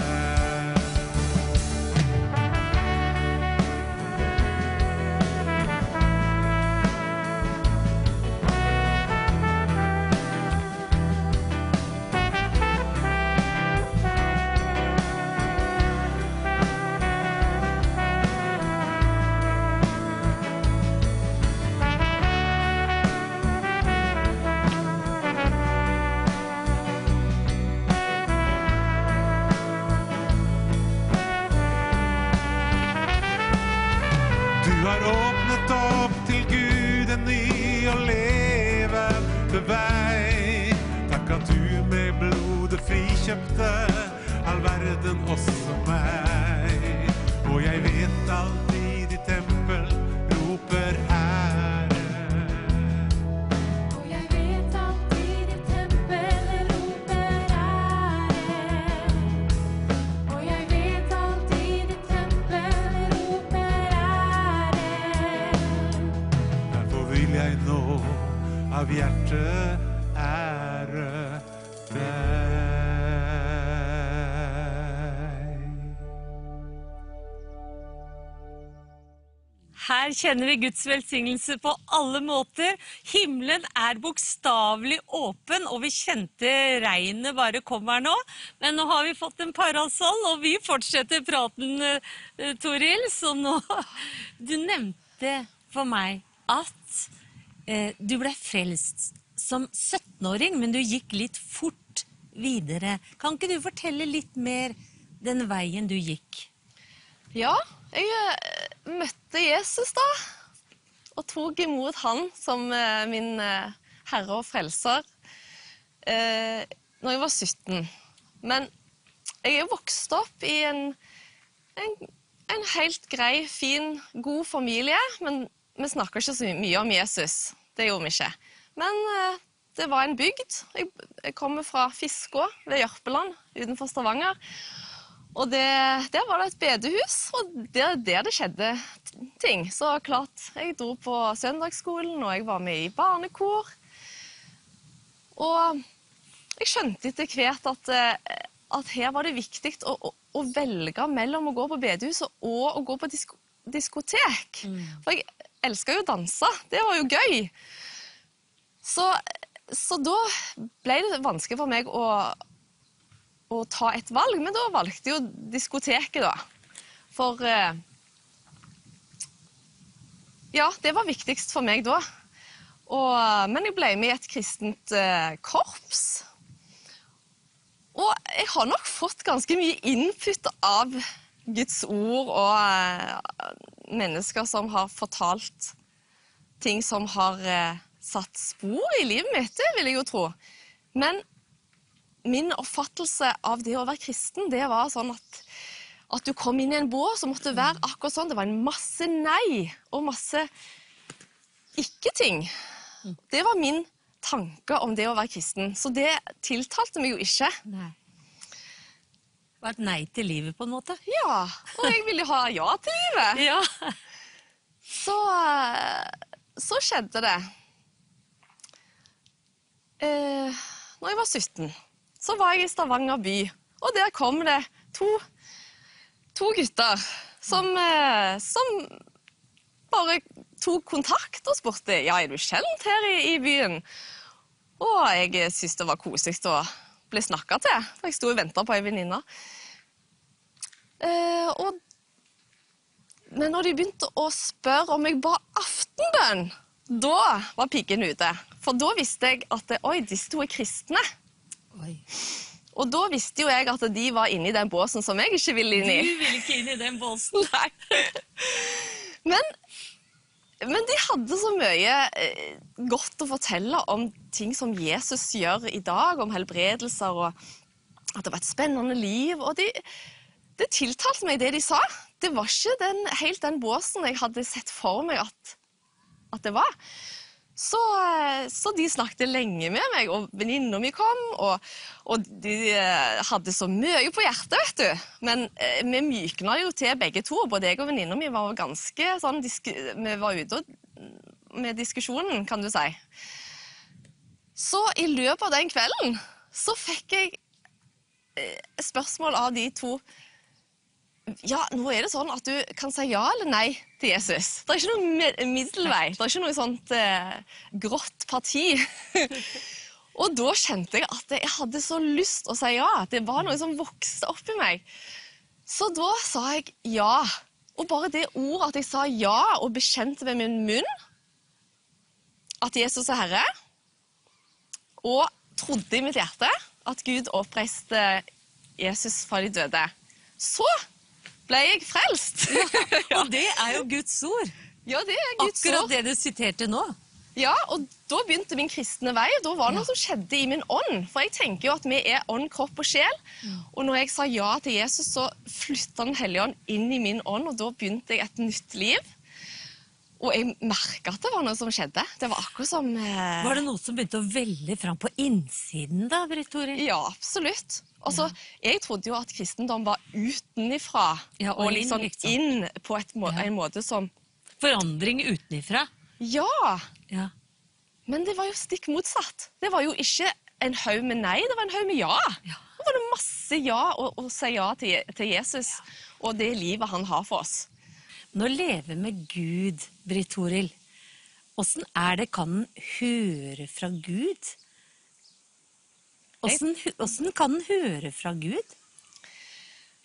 S1: Kjenner vi Guds velsignelse på alle måter. Himmelen er bokstavelig åpen, og vi kjente regnet bare kom her nå. Men nå har vi fått en parasoll, og vi fortsetter praten, eh, Toril. Så nå Du nevnte for meg at eh, du ble frelst som 17-åring, men du gikk litt fort videre. Kan ikke du fortelle litt mer den veien du gikk?
S12: Ja, jeg eh, møtte Jesus da, og tok imot han som eh, min eh, herre og frelser eh, når jeg var 17. Men jeg er vokst opp i en, en, en helt grei, fin, god familie, men vi snakker ikke så mye om Jesus. Det gjorde vi ikke. Men det var en bygd. Jeg, jeg kommer fra Fiskå ved Jørpeland utenfor Stavanger. Og det, der var det et bedehus, og der, der det skjedde ting. Så klart, jeg dro på søndagsskolen, og jeg var med i barnekor. Og jeg skjønte etter hvert at, eh, at her var det viktig å, å, å velge mellom å gå på bedehuset og å gå på disko diskotek. For jeg elska jo å danse. Det var jo gøy. Så, så da ble det vanskelig for meg å, å ta et valg, men da valgte jo diskoteket, da. For eh, Ja, det var viktigst for meg da. Og, men jeg ble med i et kristent eh, korps. Og jeg har nok fått ganske mye input av Guds ord og eh, mennesker som har fortalt ting som har eh, satt spor i livet mitt, det vil jeg jo tro. Men min oppfattelse av det å være kristen, det var sånn at, at du kom inn i en bås og måtte være akkurat sånn. Det var en masse nei og masse ikke-ting. Det var min tanke om det å være kristen. Så det tiltalte meg jo ikke.
S1: Nei. Det var et nei til livet, på en måte.
S12: Ja, og jeg ville ha ja til livet.
S1: Ja.
S12: Så, eh, så skjedde det. Eh, når jeg var 17, så var jeg i Stavanger by, og der kom det to, to gutter som, eh, som bare tok kontakt og spurte ja, er du kjent her i, i byen. Og jeg syntes det var koselig å bli snakka til, for jeg sto og venta på ei venninne. Eh, men når de begynte å spørre om jeg ba aftenbønn, da var piggen ute. For da visste jeg at oi, disse to er kristne.
S1: Oi.
S12: Og da visste jo jeg at de var inni den båsen som jeg ikke ville inn i.
S1: Du ville ikke inn i den båsen.
S12: Nei. Men, men de hadde så mye eh, godt å fortelle om ting som Jesus gjør i dag, om helbredelser og at det var et spennende liv. Og de, det tiltalte meg, det de sa. Det var ikke den, helt den båsen jeg hadde sett for meg at, at det var. Så, eh, så de snakket lenge med meg, og venninna mi kom. Og, og de eh, hadde så mye på hjertet, vet du. Men eh, vi mykna jo til begge to. Både jeg og venninna mi var ganske sånn Vi var ute med diskusjonen, kan du si. Så i løpet av den kvelden så fikk jeg spørsmål av de to ja, nå er det sånn at du kan si ja eller nei til Jesus. Det er ikke noen middelvei. Det er ikke noe sånt eh, grått parti. og da kjente jeg at jeg hadde så lyst å si ja. Det var noe som vokste opp i meg. Så da sa jeg ja. Og bare det ordet at jeg sa ja og bekjente ved min munn at Jesus er Herre, og trodde i mitt hjerte at Gud oppreiste Jesus fra de døde, så ble jeg frelst.
S1: Og det er jo Guds ord.
S12: Ja, det er Guds
S1: Akkurat
S12: ord.
S1: det du siterte nå.
S12: Ja, og da begynte min kristne vei. Da var det noe som skjedde i min ånd. For jeg tenker jo at vi er ånd, kropp og sjel. Og når jeg sa ja til Jesus, så flytta Den hellige ånd inn i min ånd, og da begynte jeg et nytt liv. Og jeg merka at det var noe som skjedde. Det var akkurat som eh,
S1: Var det noe som begynte å velle fram på innsiden da, Britt?
S12: Ja, absolutt. Altså, Jeg trodde jo at kristendom var utenifra
S1: Ja, og
S12: og
S1: inn,
S12: liksom inn på et må en måte som
S1: Forandring utenifra.
S12: Ja!
S1: Ja.
S12: Men det var jo stikk motsatt. Det var jo ikke en haug med nei, det var en haug med ja. ja. Det var masse ja å, å si ja til, til Jesus og det livet han har for oss.
S1: Når leve med Gud, Britt Toril, åssen er det kan en høre fra Gud? Åssen kan en høre fra Gud?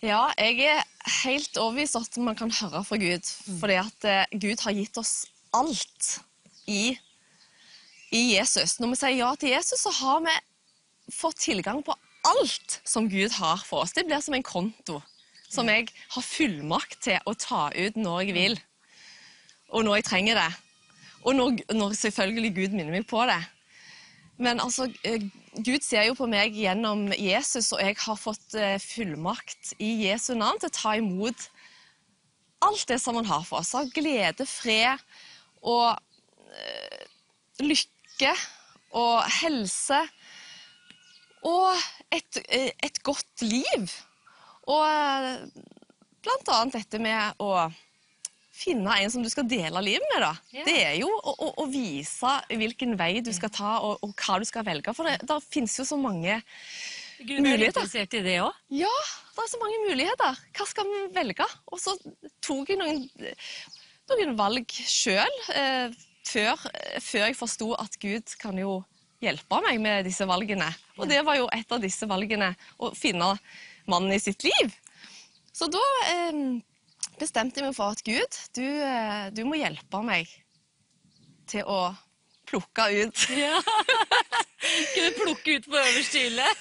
S12: Ja, jeg er helt overbevist at man kan høre fra Gud. Fordi at eh, Gud har gitt oss alt i, i Jesus. Når vi sier ja til Jesus, så har vi fått tilgang på alt som Gud har for oss. Det blir som en konto som jeg har fullmakt til å ta ut når jeg vil, og når jeg trenger det. Og når, når selvfølgelig Gud minner meg på det. Men altså, eh, Gud ser jo på meg gjennom Jesus, og jeg har fått eh, fullmakt i Jesu navn til å ta imot alt det som han har for oss. Av glede, fred og øh, lykke og helse. Og et, et godt liv. Og blant annet dette med å finne en som du skal dele livet med. da.
S1: Ja.
S12: Det er jo å, å, å vise hvilken vei du skal ta, og, og hva du skal velge. For det, det finnes jo så mange
S1: Gud er
S12: muligheter.
S1: interessert i det òg.
S12: Ja, det er så mange muligheter. Hva skal vi velge? Og så tok jeg noen, noen valg sjøl eh, før, før jeg forsto at Gud kan jo hjelpe meg med disse valgene. Og det var jo et av disse valgene, å finne mannen i sitt liv. Så da eh, bestemte jeg meg for at Gud, du, eh, du må hjelpe meg til å plukke ut.
S1: Ja. Kunne plukke ut på øverste hylle.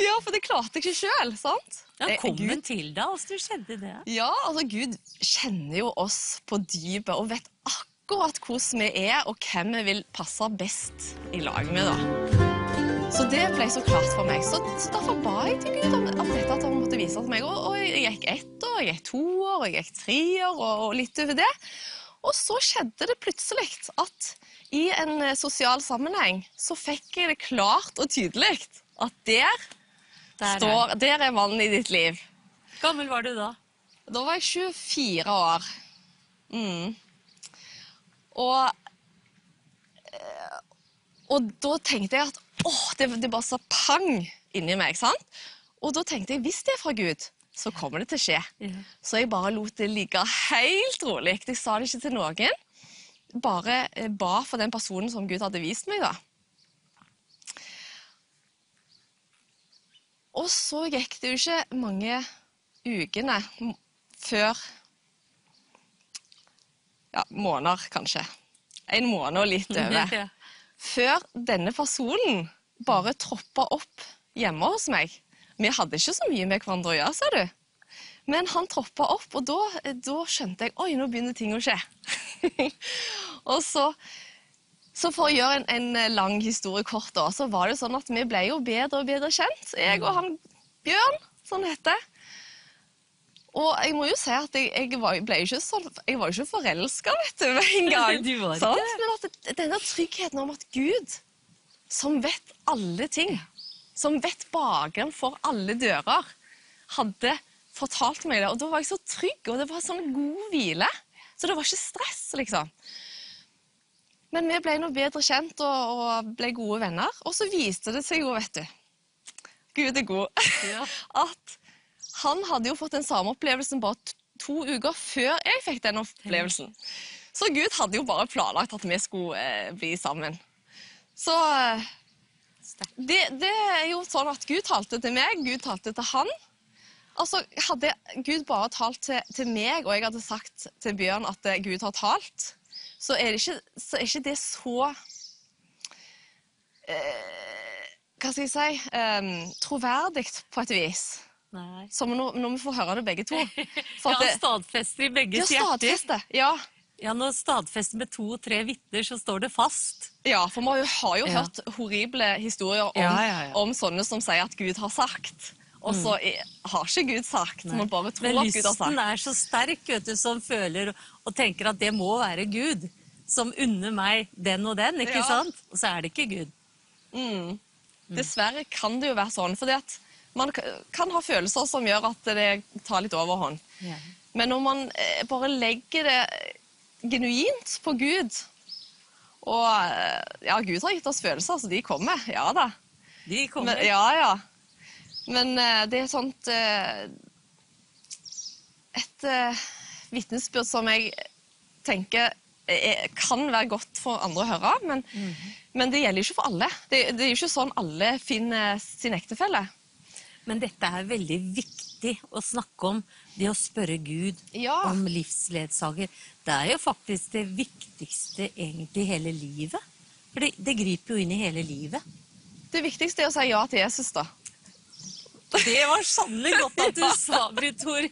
S12: Ja, for det klarte jeg ikke sjøl, sant?
S1: Ja, kom det til deg? Åssen skjedde det?
S12: Ja, altså Gud kjenner jo oss på dypet og vet akkurat hvordan vi er, og hvem vi vil passe best i lag med. da. Så det ble så klart for meg. Så, så derfor ba jeg til Gud om, om dette, at han måtte vise det til meg. Og, og jeg gikk ett år, jeg gikk to år, jeg gikk tre år, og, og litt over det. Og så skjedde det plutselig at i en eh, sosial sammenheng så fikk jeg det klart og tydelig at der,
S1: Der er
S12: står, der er mannen i ditt liv.
S1: Hvor Gammel var du da?
S12: Da var jeg 24 år. Mm. Og, eh, og da tenkte jeg at åh, det, det bare sa pang inni meg. sant? Og da tenkte jeg hvis det er fra Gud, så kommer det til å skje. Så jeg bare lot det ligge helt rolig. Jeg sa det ikke til noen. Bare eh, ba for den personen som Gud hadde vist meg. da. Og så gikk det jo ikke mange ukene før Ja, måneder, kanskje. En måned og litt over. Før denne personen bare troppa opp hjemme hos meg. Vi hadde ikke så mye med hverandre å gjøre, sa du. Men han troppa opp, og da, da skjønte jeg oi, nå begynner ting å skje. og så, så for å gjøre en, en lang historie kort, da, så var det sånn at vi ble jo bedre og bedre kjent. Jeg og han Bjørn, sånn heter. Og jeg må jo si at jeg, jeg var, ble ikke så, jeg var ikke forelska, vet du, med en gang.
S1: Du var ikke Sånn?
S12: Men at denne tryggheten om at Gud, som vet alle ting, som vet bakgrunnen for alle dører, hadde fortalt meg det. Og da var jeg så trygg, og det var sånn god hvile. Så det var ikke stress, liksom. Men vi ble nå bedre kjent og, og ble gode venner. Og så viste det seg jo, vet du Gud er god. At han hadde jo fått den samme opplevelsen bare to uker før jeg fikk den opplevelsen. Så Gud hadde jo bare planlagt at vi skulle eh, bli sammen. Så det, det er jo sånn at Gud talte til meg, Gud talte til han. Altså, Hadde Gud bare talt til, til meg, og jeg hadde sagt til Bjørn at eh, Gud har talt, så er, det ikke, så er ikke det så eh, Hva skal jeg si eh, Troverdig på et vis.
S1: Nei.
S12: Som når, når vi får høre det begge to. For
S1: Ja, stadfester i begges
S12: Ja,
S1: hjerter.
S12: Ja.
S1: Ja, når stadfester med to og tre vitner, så står det fast.
S12: Ja, for vi har jo,
S1: Ja.
S12: hørt horrible historier om,
S1: Ja,
S12: om sånne som sier at Gud har sagt. Og så mm. har ikke Gud sagt.
S1: Nei.
S12: Man bare tror
S1: Men
S12: at Gud har sagt.
S1: Men lysten er så sterk, vet du, som føler og tenker at det må være Gud som unner meg den og den, ikke sant? Og så er det ikke Gud.
S12: Mm. Dessverre kan det jo være sånn, fordi at man kan ha følelser som gjør at det tar litt overhånd. Men når man eh, bare legger det genuint på Gud Og eh, ja, Gud har gitt oss følelser, så de kommer. Ja da.
S1: De kommer.
S12: Men, ja, ja. Men eh, det er et sånt Et vitnesbyrd som jeg tenker er, kan være godt for andre å høre, men, men det gjelder ikke for alle. Det, det er jo ikke sånn alle finner sin ektefelle.
S1: Men dette er veldig viktig å snakke om. Det å spørre Gud om livsledsager. Det er jo faktisk det viktigste egentlig i hele livet. For det, det griper jo inn i hele livet.
S12: Det viktigste er å si ja til Jesus, da.
S1: Det var sannelig godt at du sa, Britt Tori.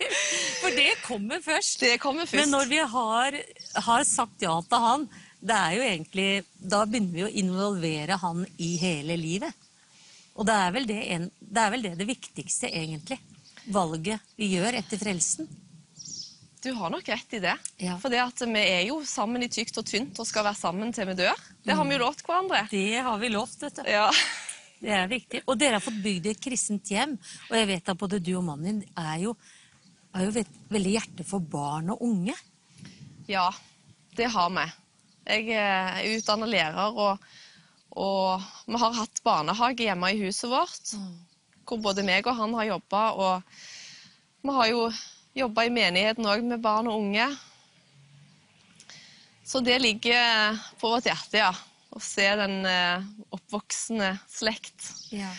S1: For det kommer først.
S12: Det kommer først.
S1: Men når vi har, har sagt ja til han, det er jo egentlig, da begynner vi å involvere han i hele livet. Og det er vel det, en, det, er vel det, det viktigste, egentlig. Valget vi gjør etter frelsen.
S12: Du har nok rett i det.
S1: Ja.
S12: For det at vi er jo sammen i tykt og tynt og skal være sammen til vi dør. Det har vi jo lovt hverandre.
S1: Det har vi lovt, vet du.
S12: Ja.
S1: Det er viktig. Og dere har fått bygd et kristent hjem. Og jeg vet at både du og mannen din er jo, har jo veldig hjerte for barn og unge.
S12: Ja, det har vi. Jeg er utdannet lærer og, Og vi har hatt barnehage hjemme i huset vårt, hvor både meg og han har jobba. Og vi har jo jobba i menigheten òg med barn og unge. Så det ligger på vårt hjerte, ja. Å se den eh, oppvoksende slekt.
S1: Ja.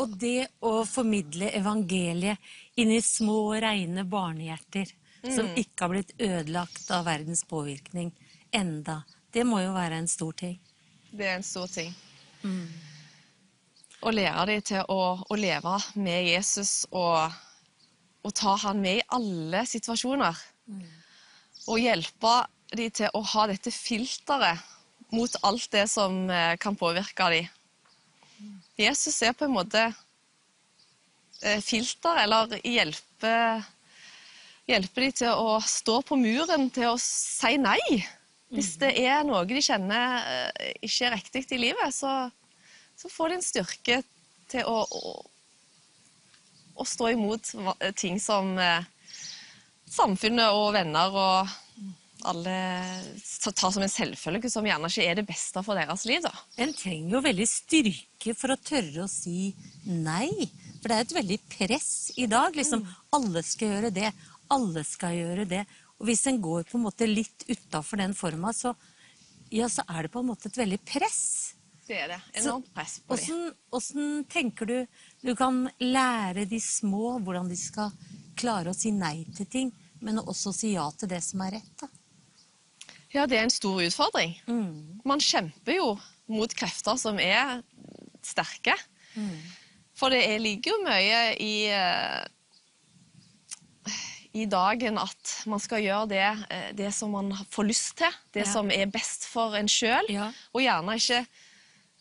S1: Og det å formidle evangeliet inn i små, reine barnehjerter som
S12: Mm.
S1: ikke har blitt ødelagt av verdens påvirkning enda, det må jo være en stor ting.
S12: Det er en stor ting. Å lære dem til å, å leve med Jesus og, og ta han med i alle situasjoner. Og hjelpe dem til å ha dette filteret mot alt det som eh, kan påvirke dem. Jesus er på en måte eh, filter, eller hjelper hjelpe dem til å stå på muren, til å si nei. Hvis det er noe de kjenner eh, ikke er riktig i livet, så, så får de en styrke til å, å, å stå imot ting som eh, samfunnet og venner og alle tar som en selvfølge, som gjerne ikke er det beste for deres liv. da.
S1: En trenger jo veldig styrke for å tørre å si nei. For det er et veldig press i dag. liksom Alle skal gjøre det, alle skal gjøre det. Og hvis en går på en måte litt utafor den forma, så, ja, så er det på en måte et veldig press.
S12: Det er det.
S1: Så
S12: Enormt press på dem.
S1: Åssen åssen tenker du du kan lære de små hvordan de skal klare å si nei til ting, men også si ja til det som er rett? da?
S12: Ja, det er en stor utfordring.
S1: Mm.
S12: Man kjemper jo mot krefter som er sterke.
S1: Mm.
S12: For det er, ligger jo mye i, eh, i dagen at man skal gjøre det, eh, det som man får lyst til. Det
S1: Ja.
S12: som er best for en sjøl. Og gjerne ikke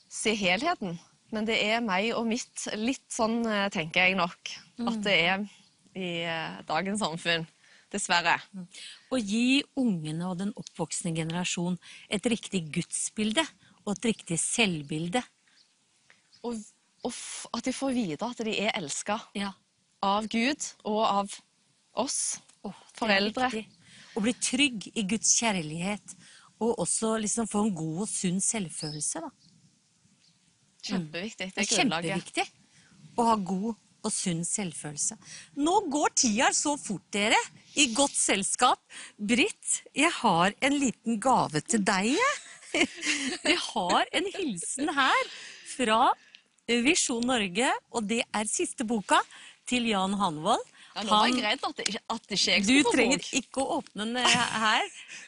S12: se helheten. Men det er meg og mitt. Litt sånn eh, tenker jeg nok
S1: Mm.
S12: at det er i eh, dagens samfunn. Dessverre.
S1: Å gi ungene og den oppvoksende generasjon et riktig gudsbilde og et riktig selvbilde.
S12: Og, og at de får vite at de er elska
S1: Ja.
S12: av Gud og av oss foreldre.
S1: Å bli trygg i Guds kjærlighet, og også liksom få en god og sunn selvfølelse. Da.
S12: Kjempeviktig. Det er
S1: kjempeviktig å ha god og sunn selvfølelse. Nå går tida så fort, dere. I godt selskap. Britt, jeg har en liten gave til deg, jeg. Vi har en hilsen her fra Visjon Norge, og det er siste boka til Jan Hanvold.
S12: Ja, nå var jeg redd at, at ikke jeg
S1: du
S12: skulle få
S1: trenger
S12: bok.
S1: ikke å åpne den eh, her,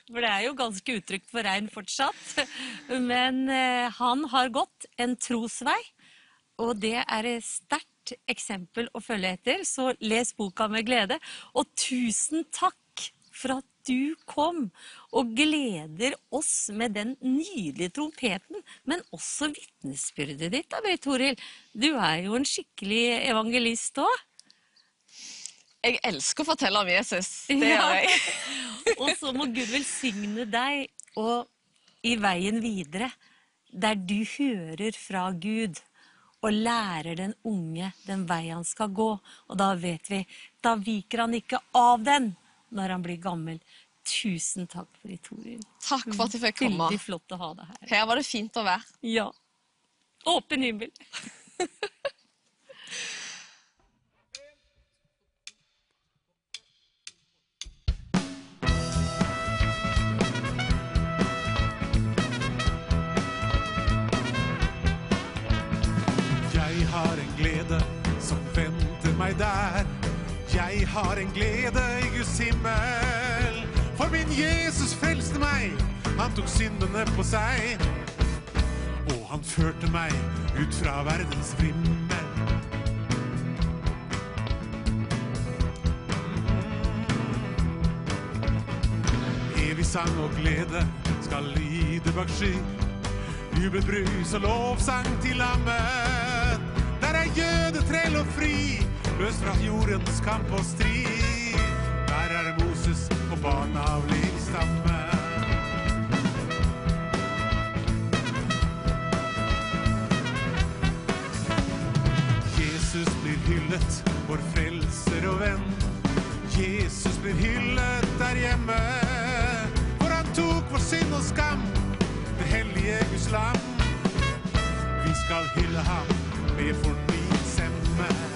S1: for det er jo ganske utrygt for regn fortsatt. Men eh, han har gått en trosvei, og det er et sterkt eksempel å følge etter. Så les boka med glede. Og tusen takk for at du kom og gleder oss med den nydelige trompeten, men også vitnesbyrdet ditt, da, Britt Toril. Du er jo en skikkelig evangelist òg.
S12: Jeg elsker å fortelle om Jesus. Det gjør jeg.
S1: og så må Gud velsigne deg og i veien videre, der du hører fra Gud og lærer den unge den vei han skal gå. Og da vet vi, da viker han ikke av den når han blir gammel. Tusen takk for det, Toril.
S12: Takk for at jeg fikk komme.
S1: Veldig flott å ha deg her.
S12: Her var det fint å være.
S1: Ja. Åpen himmel.
S5: meg der. Jeg har en glede i Guds himmel. For min Jesus frelste meg, han tok syndene på seg. Og han førte meg ut fra verdens vrimmel. Evig sang og glede skal lyde bak sky. Jubelbrus og lovsang til lammet. Der er jøde, trell og fri, løst fra jordens kamp og strid. Der er Moses og barna av livstamme. Jesus blir hyllet, vår frelser og venn. Jesus blir hyllet der hjemme, for han tok vår synd og skam det hellige Guds lam.
S4: hylle ham med fornyet stemme.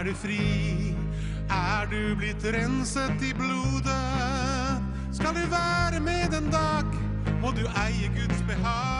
S4: Er du fri? Er du blitt renset i blodet? Skal du være med en dag, må du eie Guds behag.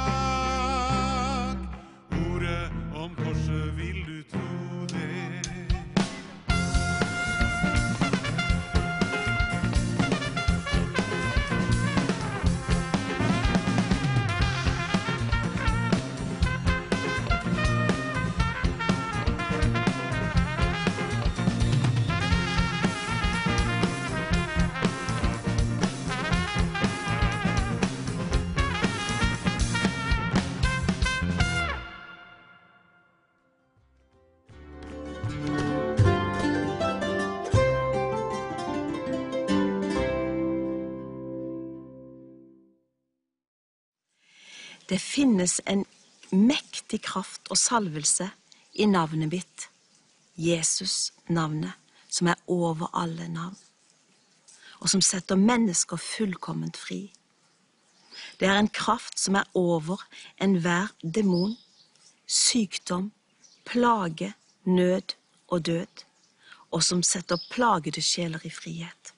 S13: Finnes en mektig kraft og salvelse i navnet mitt, Jesus-navnet, som er over alle navn, og som setter mennesker fullkomment fri. Det er en kraft som er over enhver demon, sykdom, plage, nød og død, og som setter plagede sjeler i frihet.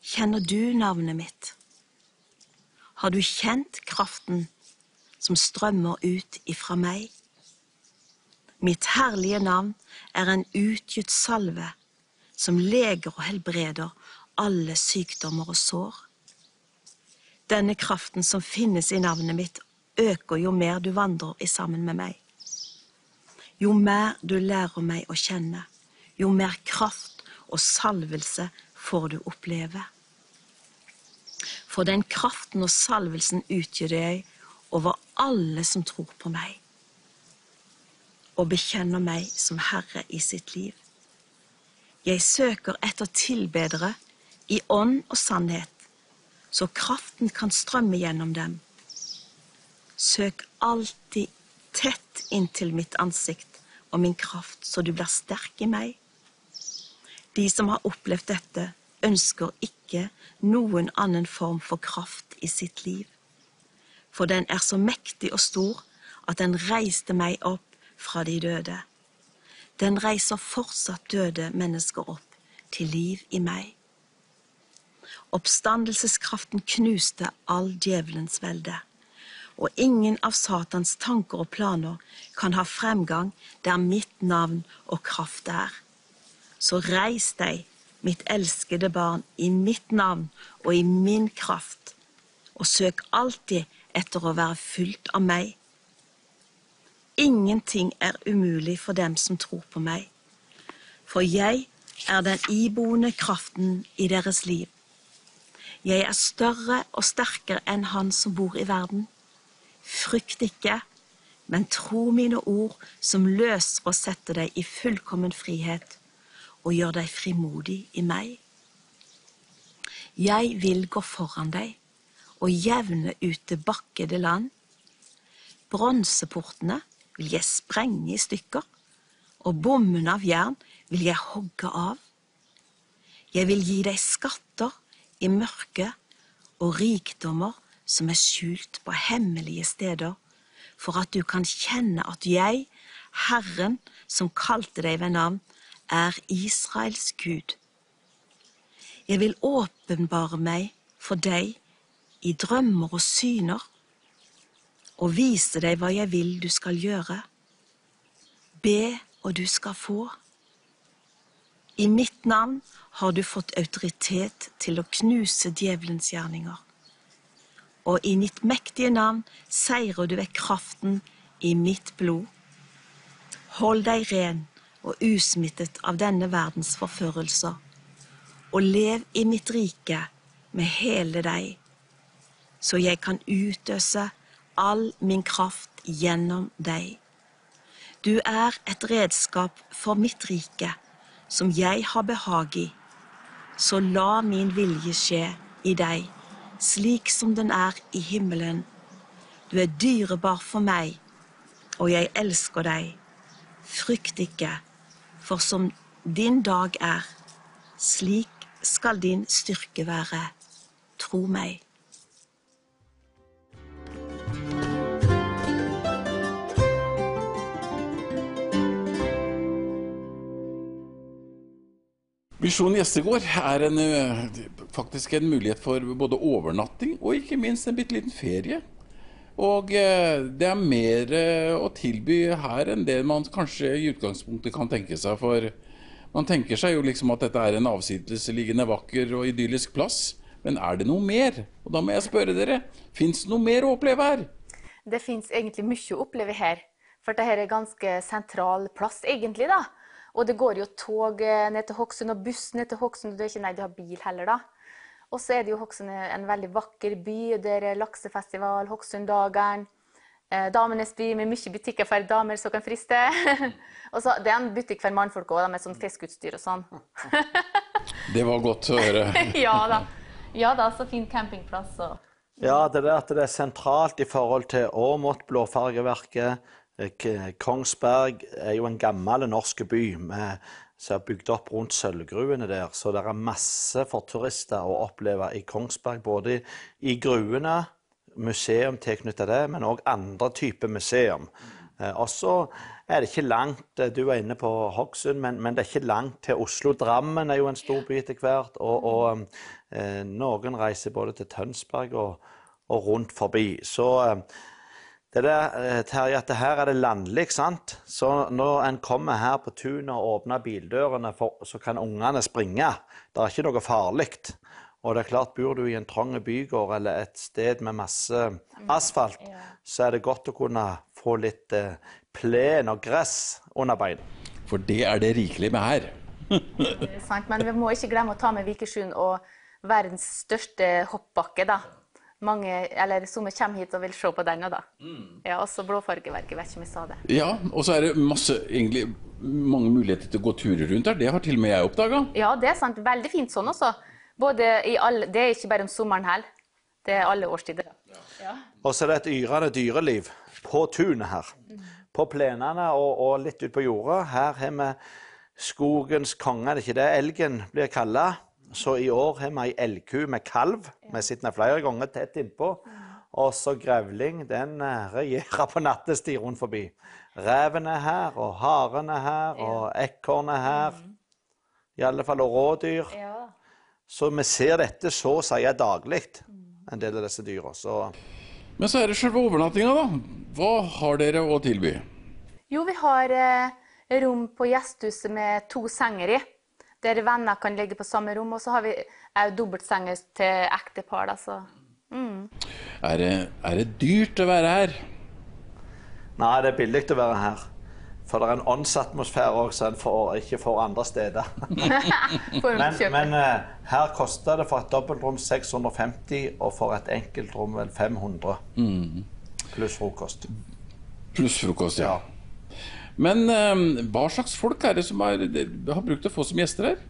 S13: Kjenner du navnet mitt? Har du kjent kraften som strømmer ut ifra meg? Mitt herlige navn er en utgitt salve som leger og helbreder alle sykdommer og sår. Denne kraften som finnes i navnet mitt, øker jo mer du vandrer i sammen med meg. Jo mer du lærer meg å kjenne, jo mer kraft og salvelse får du oppleve. For den kraften og salvelsen utgjør jeg over alle som tror på meg og bekjenner meg som Herre i sitt liv. Jeg søker etter tilbedere i ånd og sannhet, så kraften kan strømme gjennom dem. Søk alltid tett inntil mitt ansikt og min kraft, så du blir sterk i meg. De som har opplevd dette, ønsker ikke noen annen form for kraft i sitt liv. For den er så mektig og stor at den reiste meg opp fra de døde. Den reiser fortsatt døde mennesker opp til liv i meg. Oppstandelseskraften knuste all djevelens velde, og ingen av Satans tanker og planer kan ha fremgang der mitt navn og kraft er. Så reis deg, mitt elskede barn, i mitt navn og i min kraft, og søk alltid etter å være fylt av meg. Ingenting er umulig for dem som tror på meg, for jeg er den iboende kraften i deres liv. Jeg er større og sterkere enn han som bor i verden. Frykt ikke, men tro mine ord som løser og setter deg i fullkommen frihet og gjør deg frimodig i meg. Jeg vil gå foran deg og jevne ut det bakkede land. Bronseportene vil jeg sprenge i stykker, og bommene av jern vil jeg hogge av. Jeg vil gi deg skatter i mørket og rikdommer som er skjult på hemmelige steder, for at du kan kjenne at jeg, Herren, som kalte deg ved navn, er Israels Gud. Jeg vil åpenbare meg for deg i drømmer og syner, og vise deg hva jeg vil du skal gjøre. Be, og du skal få. I mitt navn har du fått autoritet til å knuse djevelens gjerninger. Og i mitt mektige navn seirer du vekk kraften i mitt blod. Hold deg ren og usmittet av denne verdens forførelser, og lev i mitt rike med hele deg, så jeg kan utøse all min kraft gjennom deg. Du er et redskap for mitt rike, som jeg har behag i. Så la min vilje skje i deg, slik som den er i himmelen. Du er dyrebar for meg, og jeg elsker deg. Frykt ikke, for som din dag er, slik skal din styrke være. Tro meg.
S8: Visjon gjestegård er en, eh, faktisk en mulighet for både overnatting og ikke minst en bitte liten ferie. Og eh, det er mer eh, å tilby her enn det man kanskje i utgangspunktet kan tenke seg. For man tenker seg jo liksom at dette er en avsidesliggende vakker og idyllisk plass. Men er det noe mer? Og da må jeg spørre dere, fins det noe mer å oppleve her?
S14: Det fins egentlig mye å oppleve her. For dette er en ganske sentral plass, egentlig. da. Og det går jo tog eh, ned til Hokksund og buss ned til Hokksund. Det er ikke nei, du har bil heller, da. Og så er det jo Hokksund en veldig vakker by. Der er laksefestival, Hokksunddagen. Eh, damenes by med mye butikker for damer som kan friste. og så Det er en butikk for mannfolk òg, med sånn fiskeutstyr og sånn.
S8: Det var godt å høre.
S14: ja da. Ja da, så fin campingplass og
S15: Ja, det er det at det er sentralt i forhold til Åmot, blåfargeverket. Eh, Kongsberg er jo en gammel norsk by som er bygd opp rundt sølvgruene der. Så det er masse for turister å oppleve i Kongsberg. Både i, gruene, museum tilknyttet det, men òg andre typer museum. Eh, og så er det ikke langt eh, Du er inne på Hokksund, men, men det er ikke langt til Oslo. Drammen er jo en stor by etter hvert. Og, og noen reiser både til Tønsberg og, og rundt forbi. Så det der, eh, Terje, at det her er det landlig, sant? Så når en kommer her på tunet og åpner bildørene, for, så kan ungene springe. Det er ikke noe farlig. Og det er klart, bor du i en trang bygård eller et sted med masse asfalt, så er det godt å kunne få litt eh, plen og gress under beina.
S8: For det er det rikelig med her.
S14: Det er sant, men vi må ikke glemme å ta med Vikersund og verdens største hoppbakke, da. Mange, eller Somme kommer hit og vil se på den òg, da. Ja, også Blåfargeverket, vet ikke om jeg sa det.
S8: Ja, og så er det masse, egentlig, mange muligheter til å gå turer rundt her. Det har til og med jeg oppdaga.
S14: Ja, det er sant. Veldig fint sånn også. Både i alle, det er ikke bare om sommeren heller. Det er alle årstider. Ja.
S15: Og så er det et yrende dyreliv på tunet her. På plenene og, og litt ut på jorda. Her har vi skogens konge, er det ikke det elgen blir kalla? Så i år har vi ei elgku med kalv. Vi sitter den flere ganger tett innpå. Og så grevling, den eh, regjerer på nattestid rundt forbi. Reven er her, og haren er her, og ekorn er her. I alle fall, og rådyr. Så vi ser dette så å si daglig, en del av disse dyra. Så
S8: Men så er det selve overnattinga, da. Hva har dere å tilby?
S14: Jo, vi har eh, rom på gjesthuset med to senger i. Der venner kan ligge på samme rom. Og så har vi òg dobbeltsenger til ektepar. Da, så. Mm.
S8: Er det, er det dyrt å være her?
S15: Nei, det er billig å være her. For det er en åndsatmosfære òg som en får, ikke får andre steder. Men men eh, her koster det for et dobbeltrom 650, og for et enkeltrom vel 500.
S8: Mm.
S15: Pluss frokost.
S8: Pluss frokost, ja. Men eh, hva slags folk er det som har, har brukt å få som gjester her?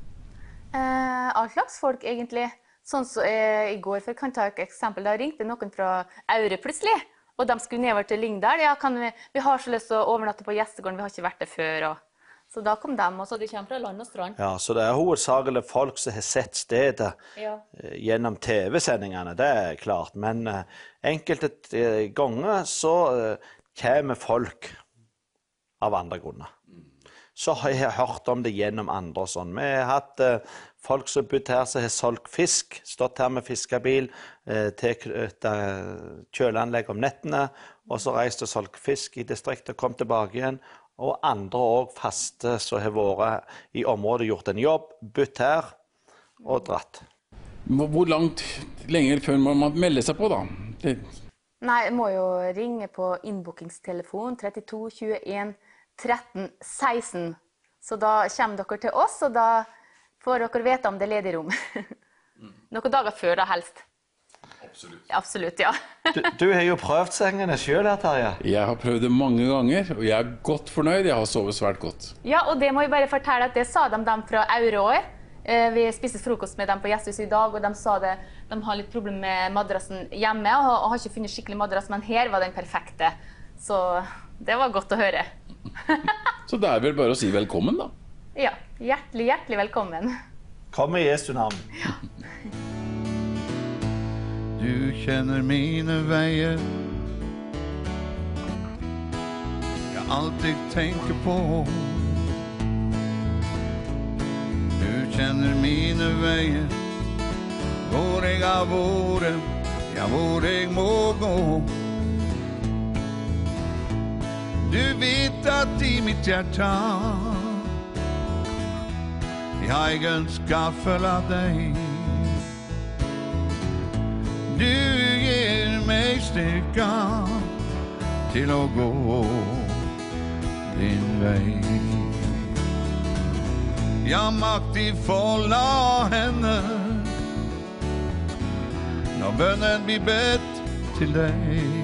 S14: Eh, all slags folk, egentlig. Sånn som eh, i går, for jeg kan ta et eksempel. Da ringte noen fra Aure plutselig. Og de skulle nedover til Lyngdal. Ja, kan vi, vi har så lyst til å overnatte på gjestegården, vi har ikke vært der før. Og... Så da kom de, og så de kommer fra land og strand.
S15: Ja, Så det er hovedsakelig folk som har sett stedet
S14: Ja.
S15: eh, gjennom TV-sendingene, det er klart. Men eh, enkelte eh, ganger så kommer folk av andre grunner. Så har jeg hørt om det gjennom andre og sånn. Vi har hatt eh, folk som har bodd her som har solgt fisk. Stått her med fiskebil, eh, tilknyttet kjøleanlegg om nettene. Og så reist og solgt fisk i distriktet og kom tilbake igjen. Og andre òg faste som har vært i området, gjort en jobb, bodd her og dratt.
S8: Hvor hvor langt lenger før må man melde seg på, da? Det,
S14: Nei, jeg må jo ringe på innbookingstelefon 32 21 13 16. Så da kommer dere til oss, og da får dere vite om det er ledig rom. Noen dager før, da helst. Absolutt, Absolutt ja.
S15: Du, du har jo prøvd sengene sjøl Terje.
S8: Jeg har prøvd det mange ganger, og jeg er godt fornøyd. Jeg har sovet svært godt.
S14: Ja, og det må jeg bare fortelle at det sa de dem fra Aurår. òg. Vi spiste frokost med dem på gjestehuset i dag, og de sa det, de har litt problemer med madrassen hjemme og og har ikke funnet skikkelig madrass, men her var den perfekte. Så det var godt å høre.
S8: Så det er vel bare å si velkommen, da.
S14: Ja, hjertelig, hjertelig velkommen.
S15: Kom i Jesu navn.
S2: Du kjenner mine veier Jeg alltid tenker på Du kjenner mine veier Hvor jeg har vært Ja, hvor jeg må gå Du vet at i mitt hjerte Jeg ønsker følge deg du gir meg styrka til å gå din vei. Ja, makt i folda henne når bønnen blir bedt til deg.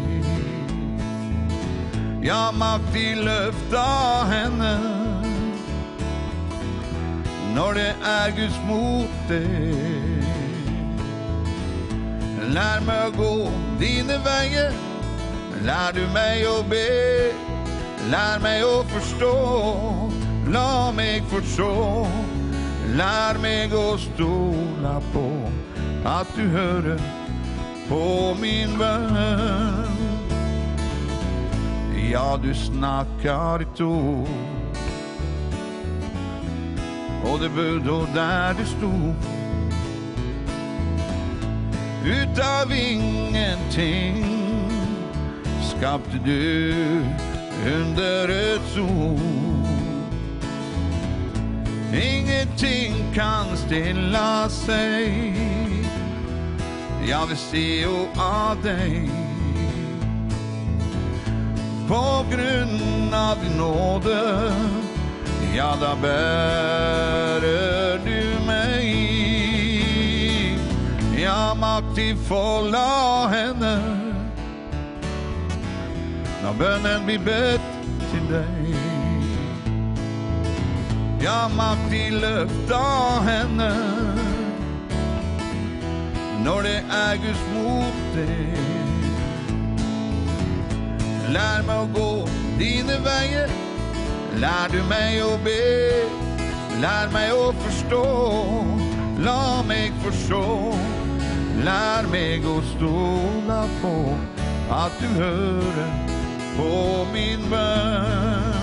S2: Ja, makt i løfta henne når det er Guds mot deg. Lær meg å gå dine veier. Lær du meg å be. Lær meg å forstå. La meg forstå. Lær meg å stole på at du hører på min bønn. Ja, du snakker ord. Og det bød og der du stod ut av ingenting skapte du underets ord. Ingenting kan stille seg, ja, se och av deg. På grunn av din nåde, ja, da bærer du meg ja, makt i folda henne når bønnen blir bedt til deg. Ja, makt i løfta henne når det er Guds mot deg. Lær meg å gå dine veier, lær du meg å be, lær meg å forstå, la meg forstå. Lær meg å stole på at du hører på min bønn.